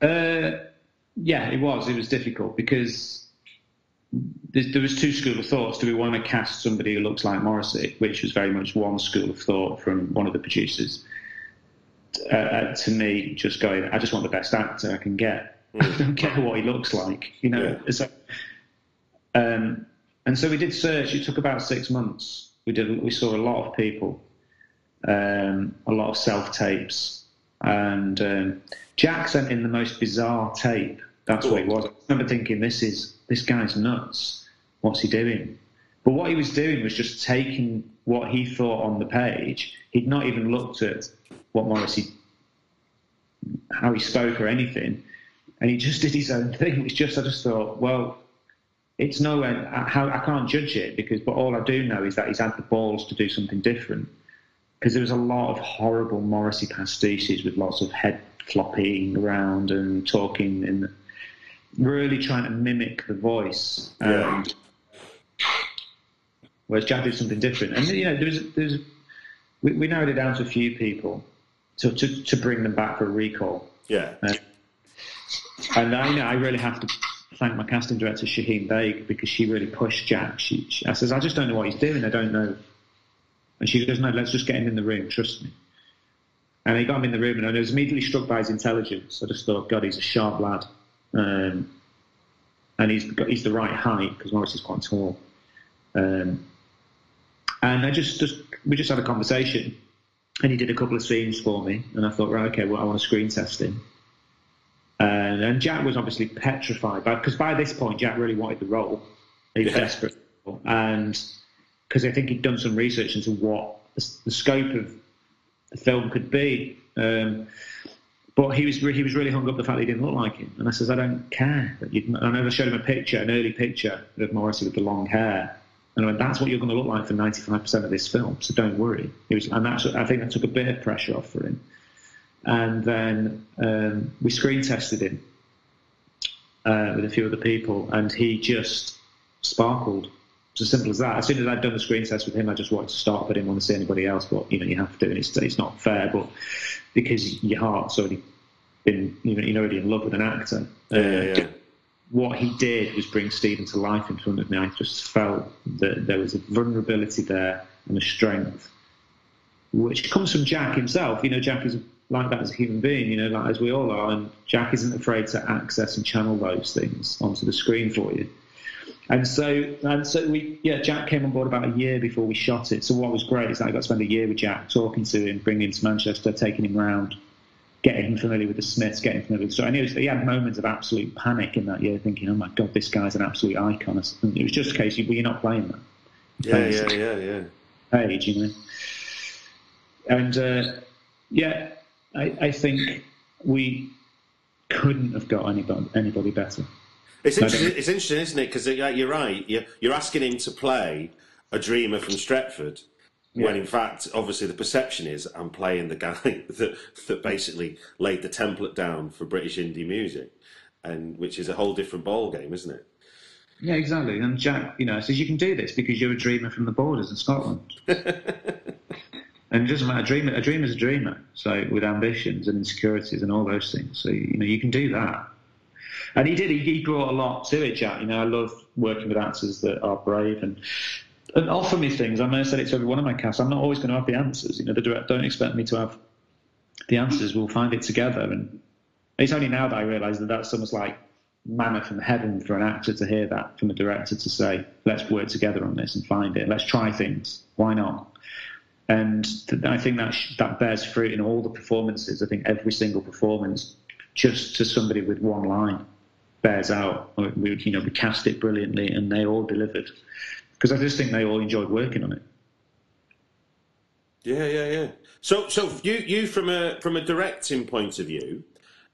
Uh, yeah, it was. It was difficult because there, there was two school of thoughts. Do we want to cast somebody who looks like Morrissey, which was very much one school of thought from one of the producers. Uh, uh, to me, just going, I just want the best actor I can get. [laughs] I don't care what he looks like, you know. Yeah. So, um, and so we did search. It took about six months. We did. We saw a lot of people, um, a lot of self tapes, and um, Jack sent in the most bizarre tape. That's what it was. I remember thinking, "This is this guy's nuts. What's he doing?" But what he was doing was just taking what he thought on the page. He'd not even looked at what Morrissey, how he spoke or anything, and he just did his own [laughs] thing. It's just I just thought, well, it's nowhere. I, how, I can't judge it because, but all I do know is that he's had the balls to do something different. Because there was a lot of horrible Morrissey pastiches with lots of head flopping around and talking and really trying to mimic the voice. Yeah. Whereas Jack did something different, and you know, there's there's we, we narrowed it down to a few people to to, to bring them back for a recall. Yeah, uh, And I know I really have to thank my casting director Shaheen Baig because she really pushed Jack. She, she I says I just don't know what he's doing. I don't know. And she goes, no, let's just get him in the room. Trust me. And he got him in the room, and I was immediately struck by his intelligence. I just thought, God, he's a sharp lad, um, and he's got, he's the right height because Morrissey's quite tall. Um, and I just, just we just had a conversation, and he did a couple of scenes for me, and I thought, right, okay, well, I want to screen test him. And, and Jack was obviously petrified, because by this point, Jack really wanted the role. He was Yeah. desperate, and because I think he'd done some research into what the, the scope of the film could be. Um, but he was re- he was really hung up the fact that he didn't look like him, and I says I don't care. That you, and I showed him a picture, an early picture of Morrissey with the long hair, and I went, "That's what you're going to look like for 95 percent of this film, so don't worry." He was, and that's I think that took a bit of pressure off for him. And then um, we screen tested him uh, with a few other people, and he just sparkled. It's as simple as that. As soon as I'd done the screen test with him, I just wanted to stop. I didn't want to see anybody else, but you know, you have to, and it's it's not fair, but because your heart's already been, you know, you're already in love with an actor. yeah, yeah. yeah. What he did was bring Stephen to life in front of me. I just felt that there was a vulnerability there and a strength, which comes from Jack himself. You know, Jack is like that as a human being, you know, like as we all are, and Jack isn't afraid to access and channel those things onto the screen for you. And so, and so we, yeah, Jack came on board about a year before we shot it. So what was great is that I got to spend a year with Jack, talking to him, bringing him to Manchester, taking him round, getting him familiar with the Smiths, getting him familiar with the story. And he, had moments of absolute panic in that year, thinking, "Oh my god, this guy's an absolute icon." And it was just a case, well, you're not playing that. Yeah, yeah, yeah, yeah. Age, you know. And uh, yeah, I, I think we couldn't have got anybody anybody better. It's interesting, it's interesting, isn't it? Because uh, you're right. You're, you're asking him to play a dreamer from Stretford, yeah. when in fact, obviously, the perception is I'm playing the guy [laughs] that, that basically laid the template down for British indie music, and which is a whole different ball game, isn't it? Yeah, exactly. And Jack, you know, says you can do this because you're a dreamer from the borders in Scotland. [laughs] And it doesn't matter. A dreamer, a dreamer's a dreamer. So with ambitions and insecurities and all those things. So you know you can do that. And he did. He, he brought a lot to it, Jack. You know, I love working with actors that are brave and and offer me things. I may have said it to every one of my casts. I'm not always going to have the answers. You know, the direct don't expect me to have the answers. We'll find it together. And it's only now that I realise that that's almost like manna from heaven for an actor to hear that from a director to say, let's work together on this and find it. Let's try things. Why not? And I think that that bears fruit in all the performances. I think every single performance, just to somebody with one line, bears out. We, you know, we cast it brilliantly, and they all delivered because I just think they all enjoyed working on it. Yeah, yeah, yeah. So, so you, you from a from a directing point of view,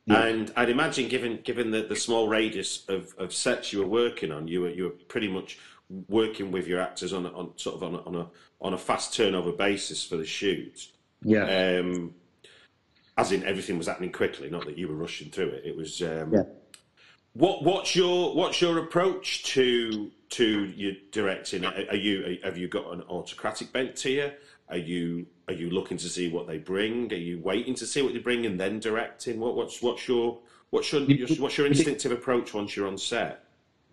yeah. and I'd imagine given given the, the small radius of, of sets you were working on, you were you were pretty much working with your actors on on sort of on a, on a on a fast turnover basis for the shoot. Yeah. Um, as in everything was happening quickly, not that you were rushing through it. It was. Um, yeah. What what's your what's your approach to to your directing? Are you have you got an autocratic bent to you? Are you are you looking to see what they bring? Are you waiting to see what they bring and then directing? What what's what's your what's your, your what's your instinctive approach once you're on set?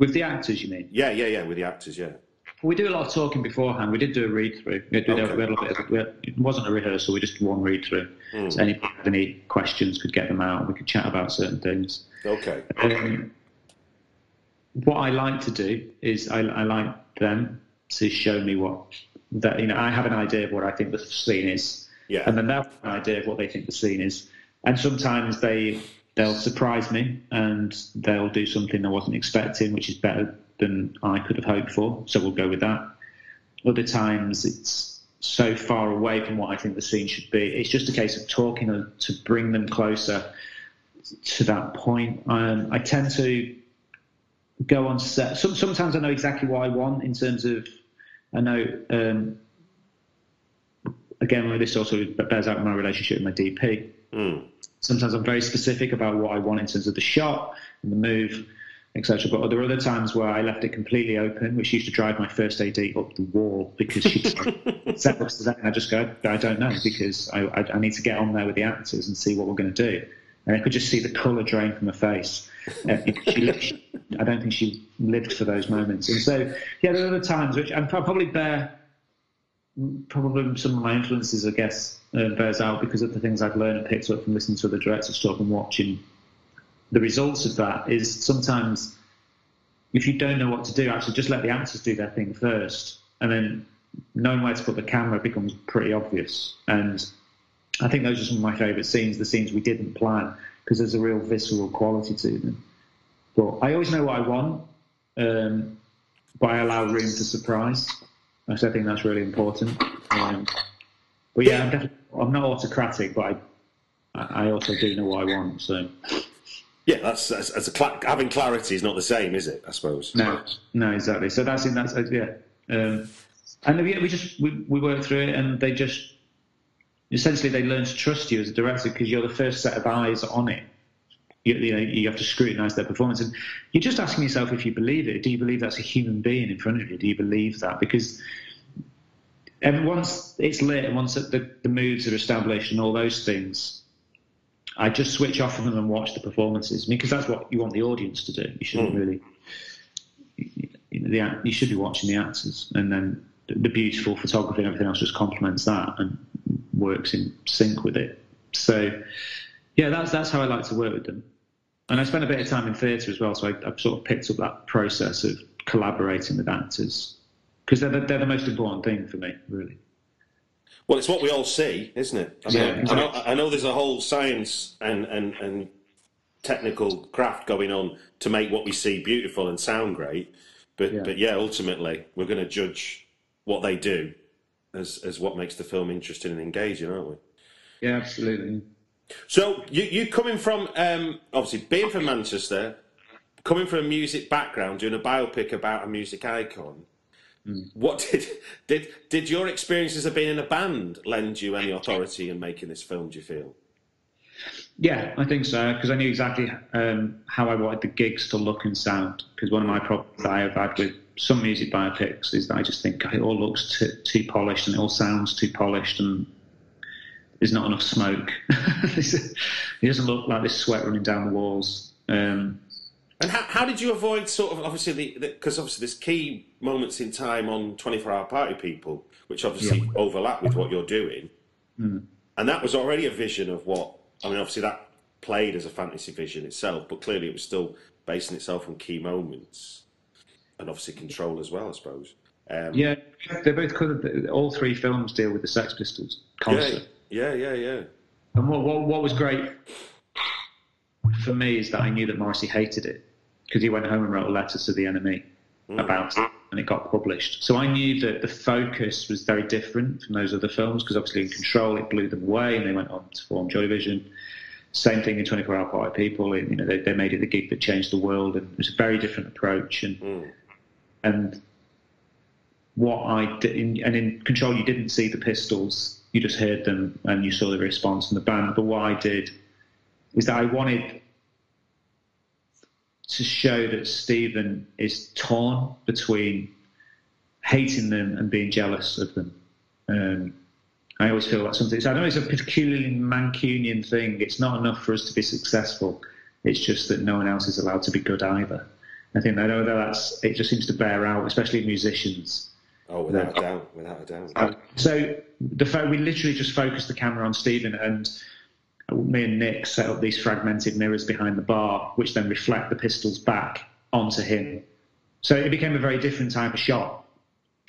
With the actors, you mean? Yeah, yeah, yeah. With the actors, yeah. We do a lot of talking beforehand. We did do a read through. We okay. we had a bit of, had, it wasn't a rehearsal. We just did one read through. Mm. So anybody had any questions could get them out. We could chat about certain things. Okay. Um, what I like to do is I, I like them to show me what that you know. I have an idea of what I think the scene is, yeah, and then they have an idea of what they think the scene is. And sometimes they they'll surprise me and they'll do something I wasn't expecting, which is better than I could have hoped for. So we'll go with that. Other times it's so far away from what I think the scene should be. It's just a case of talking to bring them closer to that point. Um, I tend to go on set. Some, sometimes I know exactly what I want in terms of, I know, um, again, this also bears out my relationship with my DP. Mm. Sometimes I'm very specific about what I want in terms of the shot and the move, etc. But there are other times where I left it completely open, which used to drive my first AD up the wall because she set [laughs] up to that, and I just go, I don't know because I, I, I, need to get on there with the actors and see what we're going to do. And I could just see the colour drain from her face. Uh, she lived, I don't think she lived for those moments. And so, yeah, there are other times which I probably bear probably some of my influences, I guess, uh, bears out because of the things I've learned and picked up from listening to other directors talk and watching. The results of that is sometimes if you don't know what to do, actually just let the actors do their thing first, and then knowing where to put the camera becomes pretty obvious. And I think those are some of my favourite scenes, the scenes we didn't plan, because there's a real visceral quality to them. But I always know what I want, um, but I allow room for surprise. So I think that's really important. Um, but yeah, I'm, definitely, I'm not autocratic, but I, I also do know what I want. So yeah, that's, that's, that's a, having clarity is not the same, is it? I suppose. No, no, exactly. So that's in that's yeah, um, and yeah, we just we, we work through it, and they just essentially they learn to trust you as a director because you're the first set of eyes on it. You, you, know, you have to scrutinise their performance, and you're just asking yourself if you believe it. Do you believe that's a human being in front of you? Do you believe that? Because and once it's lit and once the, the moves are established and all those things, I just switch off of them and watch the performances. Because that's what you want the audience to do. You shouldn't mm. really. You, the, you should be watching the actors, and then the, the beautiful photography and everything else just complements that and works in sync with it. So, yeah, that's that's how I like to work with them. And I spent a bit of time in theatre as well, so I, have sort of picked up that process of collaborating with actors because they're the, they're the most important thing for me, really. Well, it's what we all see, isn't it? I mean, Yeah, I, know. I know there's a whole science and, and, and technical craft going on to make what we see beautiful and sound great. But Yeah. but yeah, ultimately, we're going to judge what they do as, as what makes the film interesting and engaging, aren't we? Yeah, absolutely. So you you coming from um, obviously being from Manchester, coming from a music background, doing a biopic about a music icon. What did did did your experiences of being in a band lend you any authority in making this film? Do you feel? Yeah, I think so because I knew exactly um, how I wanted the gigs to look and sound. Because one of my problems that I have had with some music biopics is that I just think it all looks too polished and it all sounds too polished and there's not enough smoke. [laughs] it doesn't look like there's sweat running down the walls. Um, And how, how did you avoid sort of obviously the because obviously there's key moments in time on 24 Hour Party People, which obviously overlap with what you're doing, and that was already a vision of what I mean. Obviously that played as a fantasy vision itself, but clearly it was still basing itself on key moments, and obviously control as well, I suppose. Um, yeah, they're both covered. All three films deal with the Sex Pistols yeah, concept. Yeah, yeah, yeah. And what, what, what was great for me is that I knew that Morrissey hated it because he went home and wrote a letter to the NME mm. about it and it got published. So I knew that the focus was very different from those other films because obviously in Control it blew them away and they went on to form Joy Division. Same thing in 24 Hour Party People. It, you know, they, they made it the gig that changed the world and it was a very different approach. And, mm. and what I did, and in Control, you didn't see the pistols, you just heard them and you saw the response from the band. But what I did is that I wanted to show that Stephen is torn between hating them and being jealous of them. Um, I always feel like something. I know it's a particularly Mancunian thing. It's not enough for us to be successful. It's just that no one else is allowed to be good either. I think I know that that's. It just seems to bear out, especially musicians. Oh, without a doubt, without a doubt. So the fact we literally just focused the camera on Stephen and me and Nick set up these fragmented mirrors behind the bar, which then reflect the pistols back onto him. So it became a very different type of shot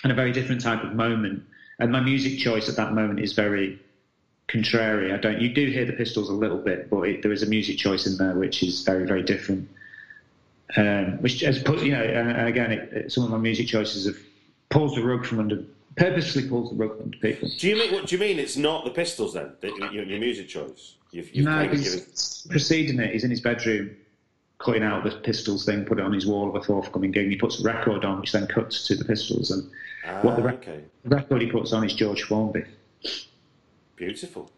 and a very different type of moment. And my music choice at that moment is very contrary. I don't. You do hear the pistols a little bit, but it, there is a music choice in there which is very, very different. Um, which has put, you know, and again, it, it, some of my music choices have pulled the rug from under, purposely calls the under people. Do you mean what do you mean? It's not the Pistols then? Your, your music choice. You've, you've No, he's given. preceding it. He's in his bedroom, cutting out the Pistols thing, put it on his wall of a forthcoming gig. And he puts a record on, which then cuts to the Pistols. And what the Ah, re- okay. record he puts on is George Formby. Beautiful.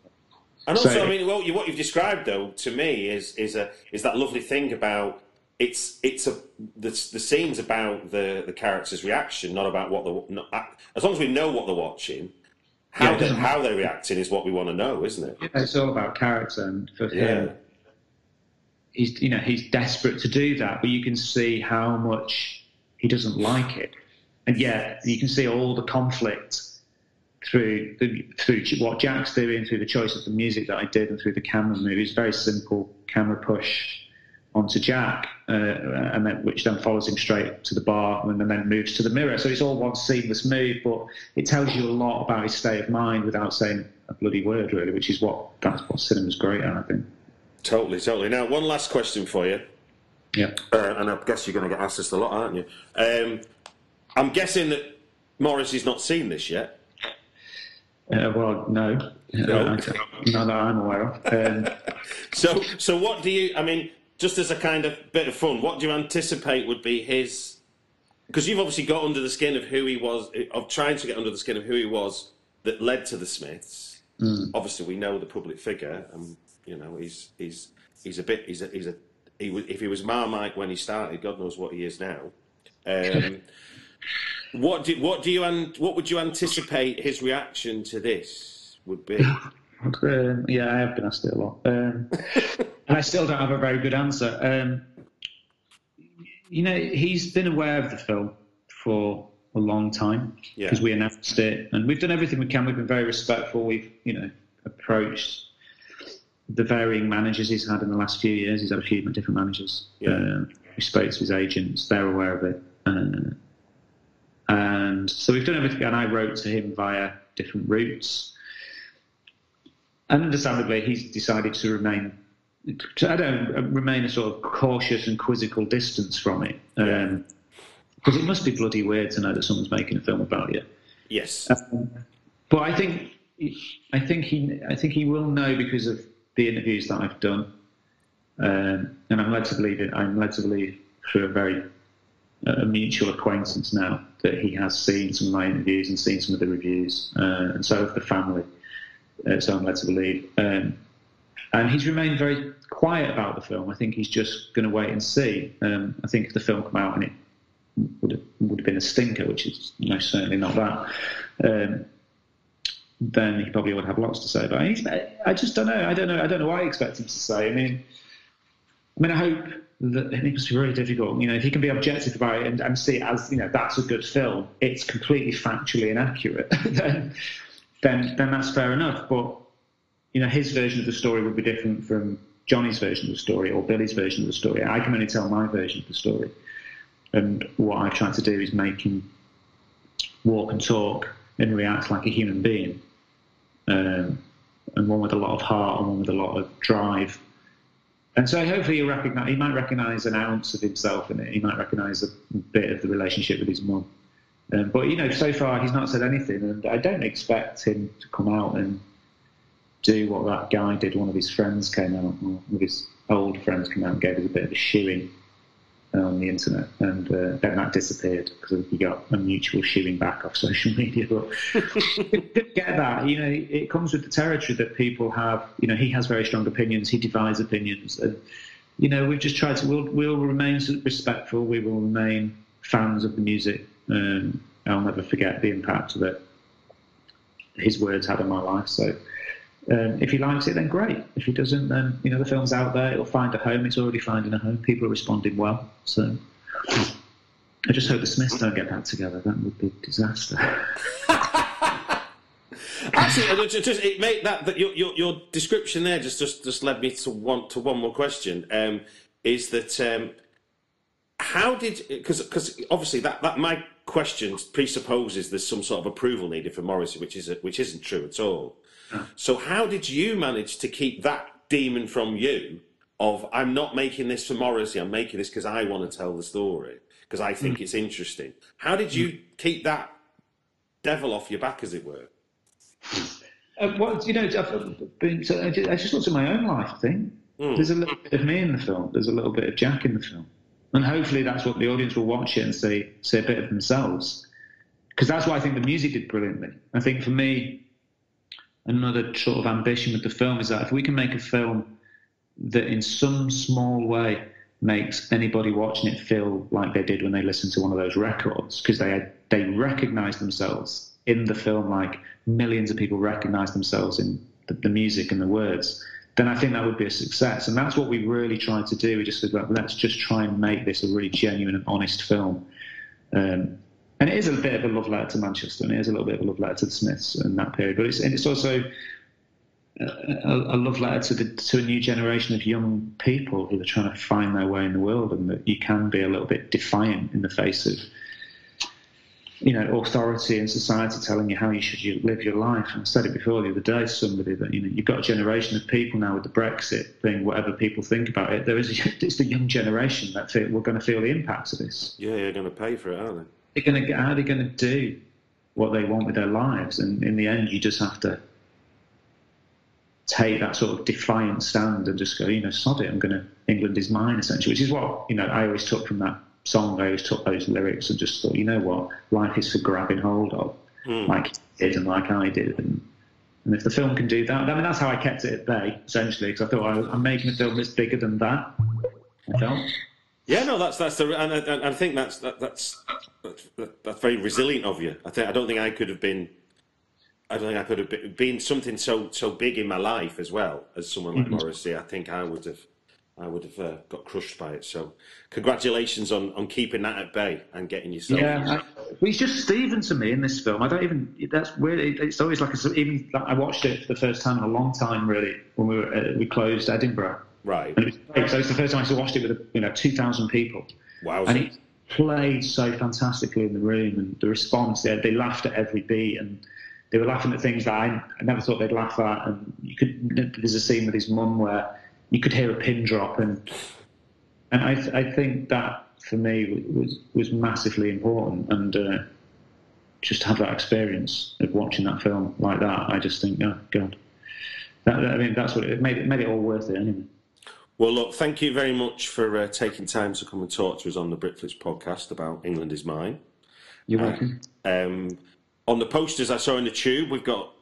And also, So- I mean, well, you, what you've described though to me is is a is that lovely thing about it's it's a the, the scenes about the the character's reaction, not about what the not, uh, as long as we know what they're watching, how Yeah, they, doesn't- how they're reacting is what we want to know, isn't it? It's all about character, and for Yeah. him, he's you know he's desperate to do that, but you can see how much he doesn't like it, and yet you can see all the conflict through the, through what Jack's doing, through the choice of the music that I did, and through the camera move. It's very simple camera push onto Jack, uh, and then which then follows him straight to the bar, and then moves to the mirror. So it's all one seamless move, but it tells you a lot about his state of mind without saying a bloody word, really, which is what that's what cinema's great at, I think. Totally, totally. Now, one last question for you, Yeah. uh, and I guess you're going to get asked this a lot, aren't you? Um, I'm guessing that Morrissey's not seen this yet. Uh, well, no, No. [laughs] Uh, I- none that I'm aware of. Um, [laughs] So, so what do you? I mean, just as a kind of bit of fun, what do you anticipate would be his? Because you've obviously got under the skin of who he was, of trying to get under the skin of who he was that led to the Smiths. Obviously, we know the public figure, and you know he's he's he's a bit he's a he's a he was, if he was Marmite when he started, God knows what he is now. Um, [laughs] what do what do you and what would you anticipate his reaction to this would be? [laughs] Um, yeah, I have been asked it a lot, um, [laughs] and I still don't have a very good answer. Um, you know, he's been aware of the film for a long time Yeah. because we announced it, and we've done everything we can. We've been very respectful. We've, you know, approached the varying managers he's had in the last few years. He's had a few different managers. Yeah. Um, we spoke to his agents; they're aware of it. Uh, and so we've done everything, and I wrote to him via different routes. And understandably, he's decided to remain, to, I don't remain a sort of cautious and quizzical distance from it, because it must be bloody weird to know that someone's making a film about you. Yes. Um, but I think, I think he, I think he will know because of the interviews that I've done, um, and I'm led to believe it. I'm led to believe through a very a mutual acquaintance now that he has seen some of my interviews and seen some of the reviews, uh, and so have the family. Uh, so I'm led to believe. Um, and he's remained very quiet about the film. I think he's just going to wait and see. Um, I think if the film come out and it would have, would have been a stinker, which is most certainly not that, um, then he probably would have lots to say. But I, I just don't know. I don't know. I don't know what I expect him to say. I mean, I mean, I hope that it must be really difficult. You know, if he can be objective about it and, and see it as, you know, that's a good film, it's completely factually inaccurate, [laughs] then, then, then that's fair enough. But, you know, his version of the story would be different from Johnny's version of the story or Billy's version of the story. I can only tell my version of the story. And what I try to do is make him walk and talk and react like a human being. Um, and one with a lot of heart and one with a lot of drive and so hopefully recognize he might recognise an ounce of himself in it. He might recognise a bit of the relationship with his mum. Um, but you know, so far he's not said anything, and I don't expect him to come out and do what that guy did. One of his friends came out, one of his old friends came out and gave us a bit of a shoeing on the internet, and uh, then that disappeared because he got a mutual shooing back off [laughs] social media. But [laughs] get that, you know, it comes with the territory that people have. You know, he has very strong opinions, he divides opinions, and you know, we've just tried to. We'll, we'll remain respectful. We will remain fans of the music. Um, I'll never forget the impact that his words had on my life. So um, if he likes it, then great. If he doesn't, then you know the film's out there. It'll find a home. It's already finding a home. People are responding well. So I just hope the Smiths don't get back together. That would be a disaster. [laughs] Actually, just, it made that, that your, your, your description there just, just just led me to one to one more question. Um, is that um, how did because because obviously that, that my question presupposes there's some sort of approval needed for Morrissey, which is which isn't true at all. So how did you manage to keep that demon from you of I'm not making this for Morrissey, I'm making this because I want to tell the story, because I think mm. it's interesting. How did you mm. keep that devil off your back, as it were? Uh, well, you know, I've been, so I just looked at my own life, I think. Mm. There's a little bit of me in the film, there's a little bit of Jack in the film. And hopefully that's what the audience will watch it and say, say a bit of themselves. Because that's what I think the music did brilliantly. I think for me, another sort of ambition with the film is that if we can make a film that in some small way makes anybody watching it feel like they did when they listened to one of those records because they had, they recognize themselves in the film like millions of people recognize themselves in the, the, music and the words then I think that would be a success and that's what we really tried to do we just said well, let's just try and make this a really genuine and honest film um, and it is a bit of a love letter to Manchester, and it is a little bit of a love letter to the Smiths in that period. But it's it's also a, a, love letter to the to a new generation of young people who are trying to find their way in the world, and that you can be a little bit defiant in the face of you know authority and society telling you how you should live your life. And I said it before the other day to somebody that you know you've got a generation of people now with the Brexit thing, whatever people think about it. There is a, [laughs] it's the young generation that feel, we're going to feel the impacts of this. Yeah, they're going to pay for it, aren't they? they're going to how are they going to do what they want with their lives? And in the end, you just have to take that sort of defiant stand and just go, you know, sod it. I'm going to England is mine, essentially, which is what you know I always took from that song. I always took those lyrics and just thought, you know what, life is for grabbing hold of, mm. like he did and like I did, and. And if the film can do that, I mean, that's how I kept it at bay, essentially, because I thought I, am making a film that's bigger than that. I felt. Yeah, no, that's that's the, and, and I think that's that, that's that's very resilient of you. I think I don't think I could have been. I don't think I could have been, been something so so big in my life as well as someone like mm-hmm. Morrissey. I think I would have, I would have uh, got crushed by it. So, congratulations on, on keeping that at bay and getting yourself. Yeah, I, he's just Stephen to me in this film. I don't even. That's weird. It's always like a, even. Like I watched it for the first time in a long time, really, when we were uh, we closed Edinburgh. Right. And it was great. So it's the first time I watched it with you know two thousand people. Wow. And he, played so fantastically in the room, and the response they, they laughed at every beat, and they were laughing at things that I, I never thought they'd laugh at. And you could there's a scene with his mum where you could hear a pin drop, and and I I think that for me was was massively important, and. Uh, just to have that experience of watching that film like that, I just think, oh God, that, I mean, that's what it made it made it all worth it anyway. Well, look, thank you very much for uh, taking time to come and talk to us on the BritFlicks podcast about England is Mine. You're welcome. Um, on the posters I saw in the tube, we've got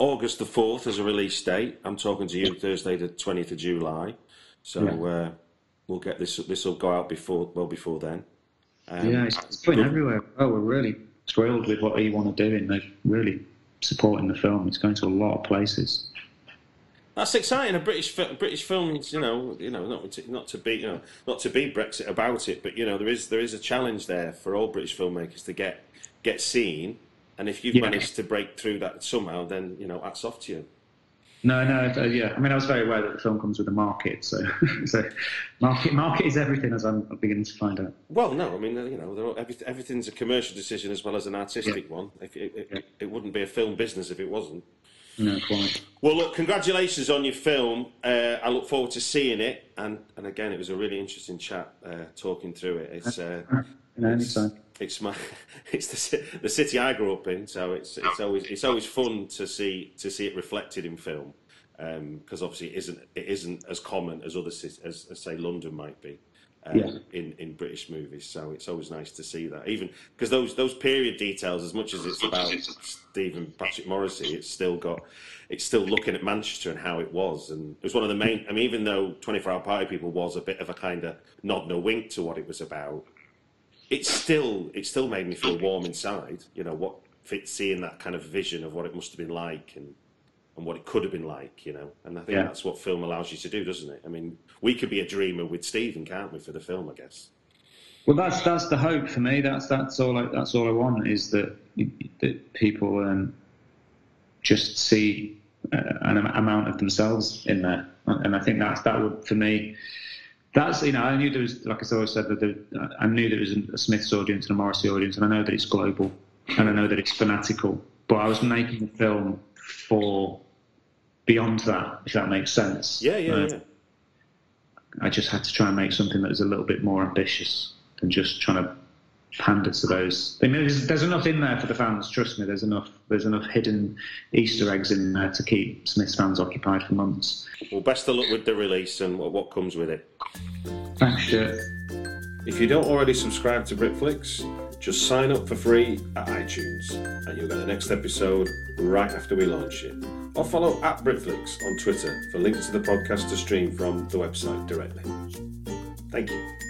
August the 4th as a release date. I'm talking to you Thursday, the 20th of July. So uh, we'll get this, this will go out before, well before then. Um, yeah, it's, it's putting everywhere. Oh, we're really thrilled with what you want to do, and they're really supporting the film. It's going to a lot of places. That's exciting. A British British films, you know, you know, not to, not to be, you know, not to be Brexit about it, but you know, there is there is a challenge there for all British filmmakers to get get seen, and if you've Yeah. managed to break through that somehow, then you know, hats off to you. No, no, uh, yeah. I mean, I was very aware that the film comes with a market, so [laughs] so market market is everything, as I'm beginning to find out. Well, no, I mean, you know, every, everything's a commercial decision as well as an artistic Yeah. one. If it, it, it wouldn't be a film business if it wasn't. No, quite. Well, look, congratulations on your film. Uh, I look forward to seeing it, and and again, it was a really interesting chat uh, talking through it. It's uh, You know, anytime. It's my [laughs] it's the, the city I grew up in, so it's it's always it's always fun to see to see it reflected in film because obviously it isn't it isn't as common as other cities as, as say London might be. Um, Yeah. in, in British movies, so it's always nice to see that. Even because those those period details, as much as it's about Steven Patrick Morrissey, it's still got it's still looking at Manchester and how it was, and it was one of the main. I mean, even though Twenty Four Hour Party People was a bit of a kind of nod and a wink to what it was about, it still it still made me feel warm inside. You know what, fit- seeing that kind of vision of what it must have been like and and what it could have been like. You know, and I think Yeah. that's what film allows you to do, doesn't it? I mean, we could be a dreamer with Steven, can't we, for the film? I guess. Well, that's that's the hope for me. That's that's all. I, that's all I want is that that people um, just see uh, an amount of themselves in there, and I think that's that would for me. That's you know I knew there was like I always said that there, I knew there was a Smiths audience and a Morrissey audience, and I know that it's global, and I know that it's fanatical. But I was making the film for beyond that, if that makes sense. Yeah, yeah, Uh, yeah. I just had to try and make something that was a little bit more ambitious than just trying to pander to those. I mean, there's, there's enough in there for the fans. Trust me, there's enough. There's enough hidden Easter eggs in there to keep Smiths fans occupied for months. Well, best of luck with the release and what, what comes with it. Thanks, Stuart. If you don't already subscribe to BritFlicks, just sign up for free at iTunes and you'll get the next episode right after we launch it. Or follow at BritFlicks on Twitter for links to the podcast to stream from the website directly. Thank you.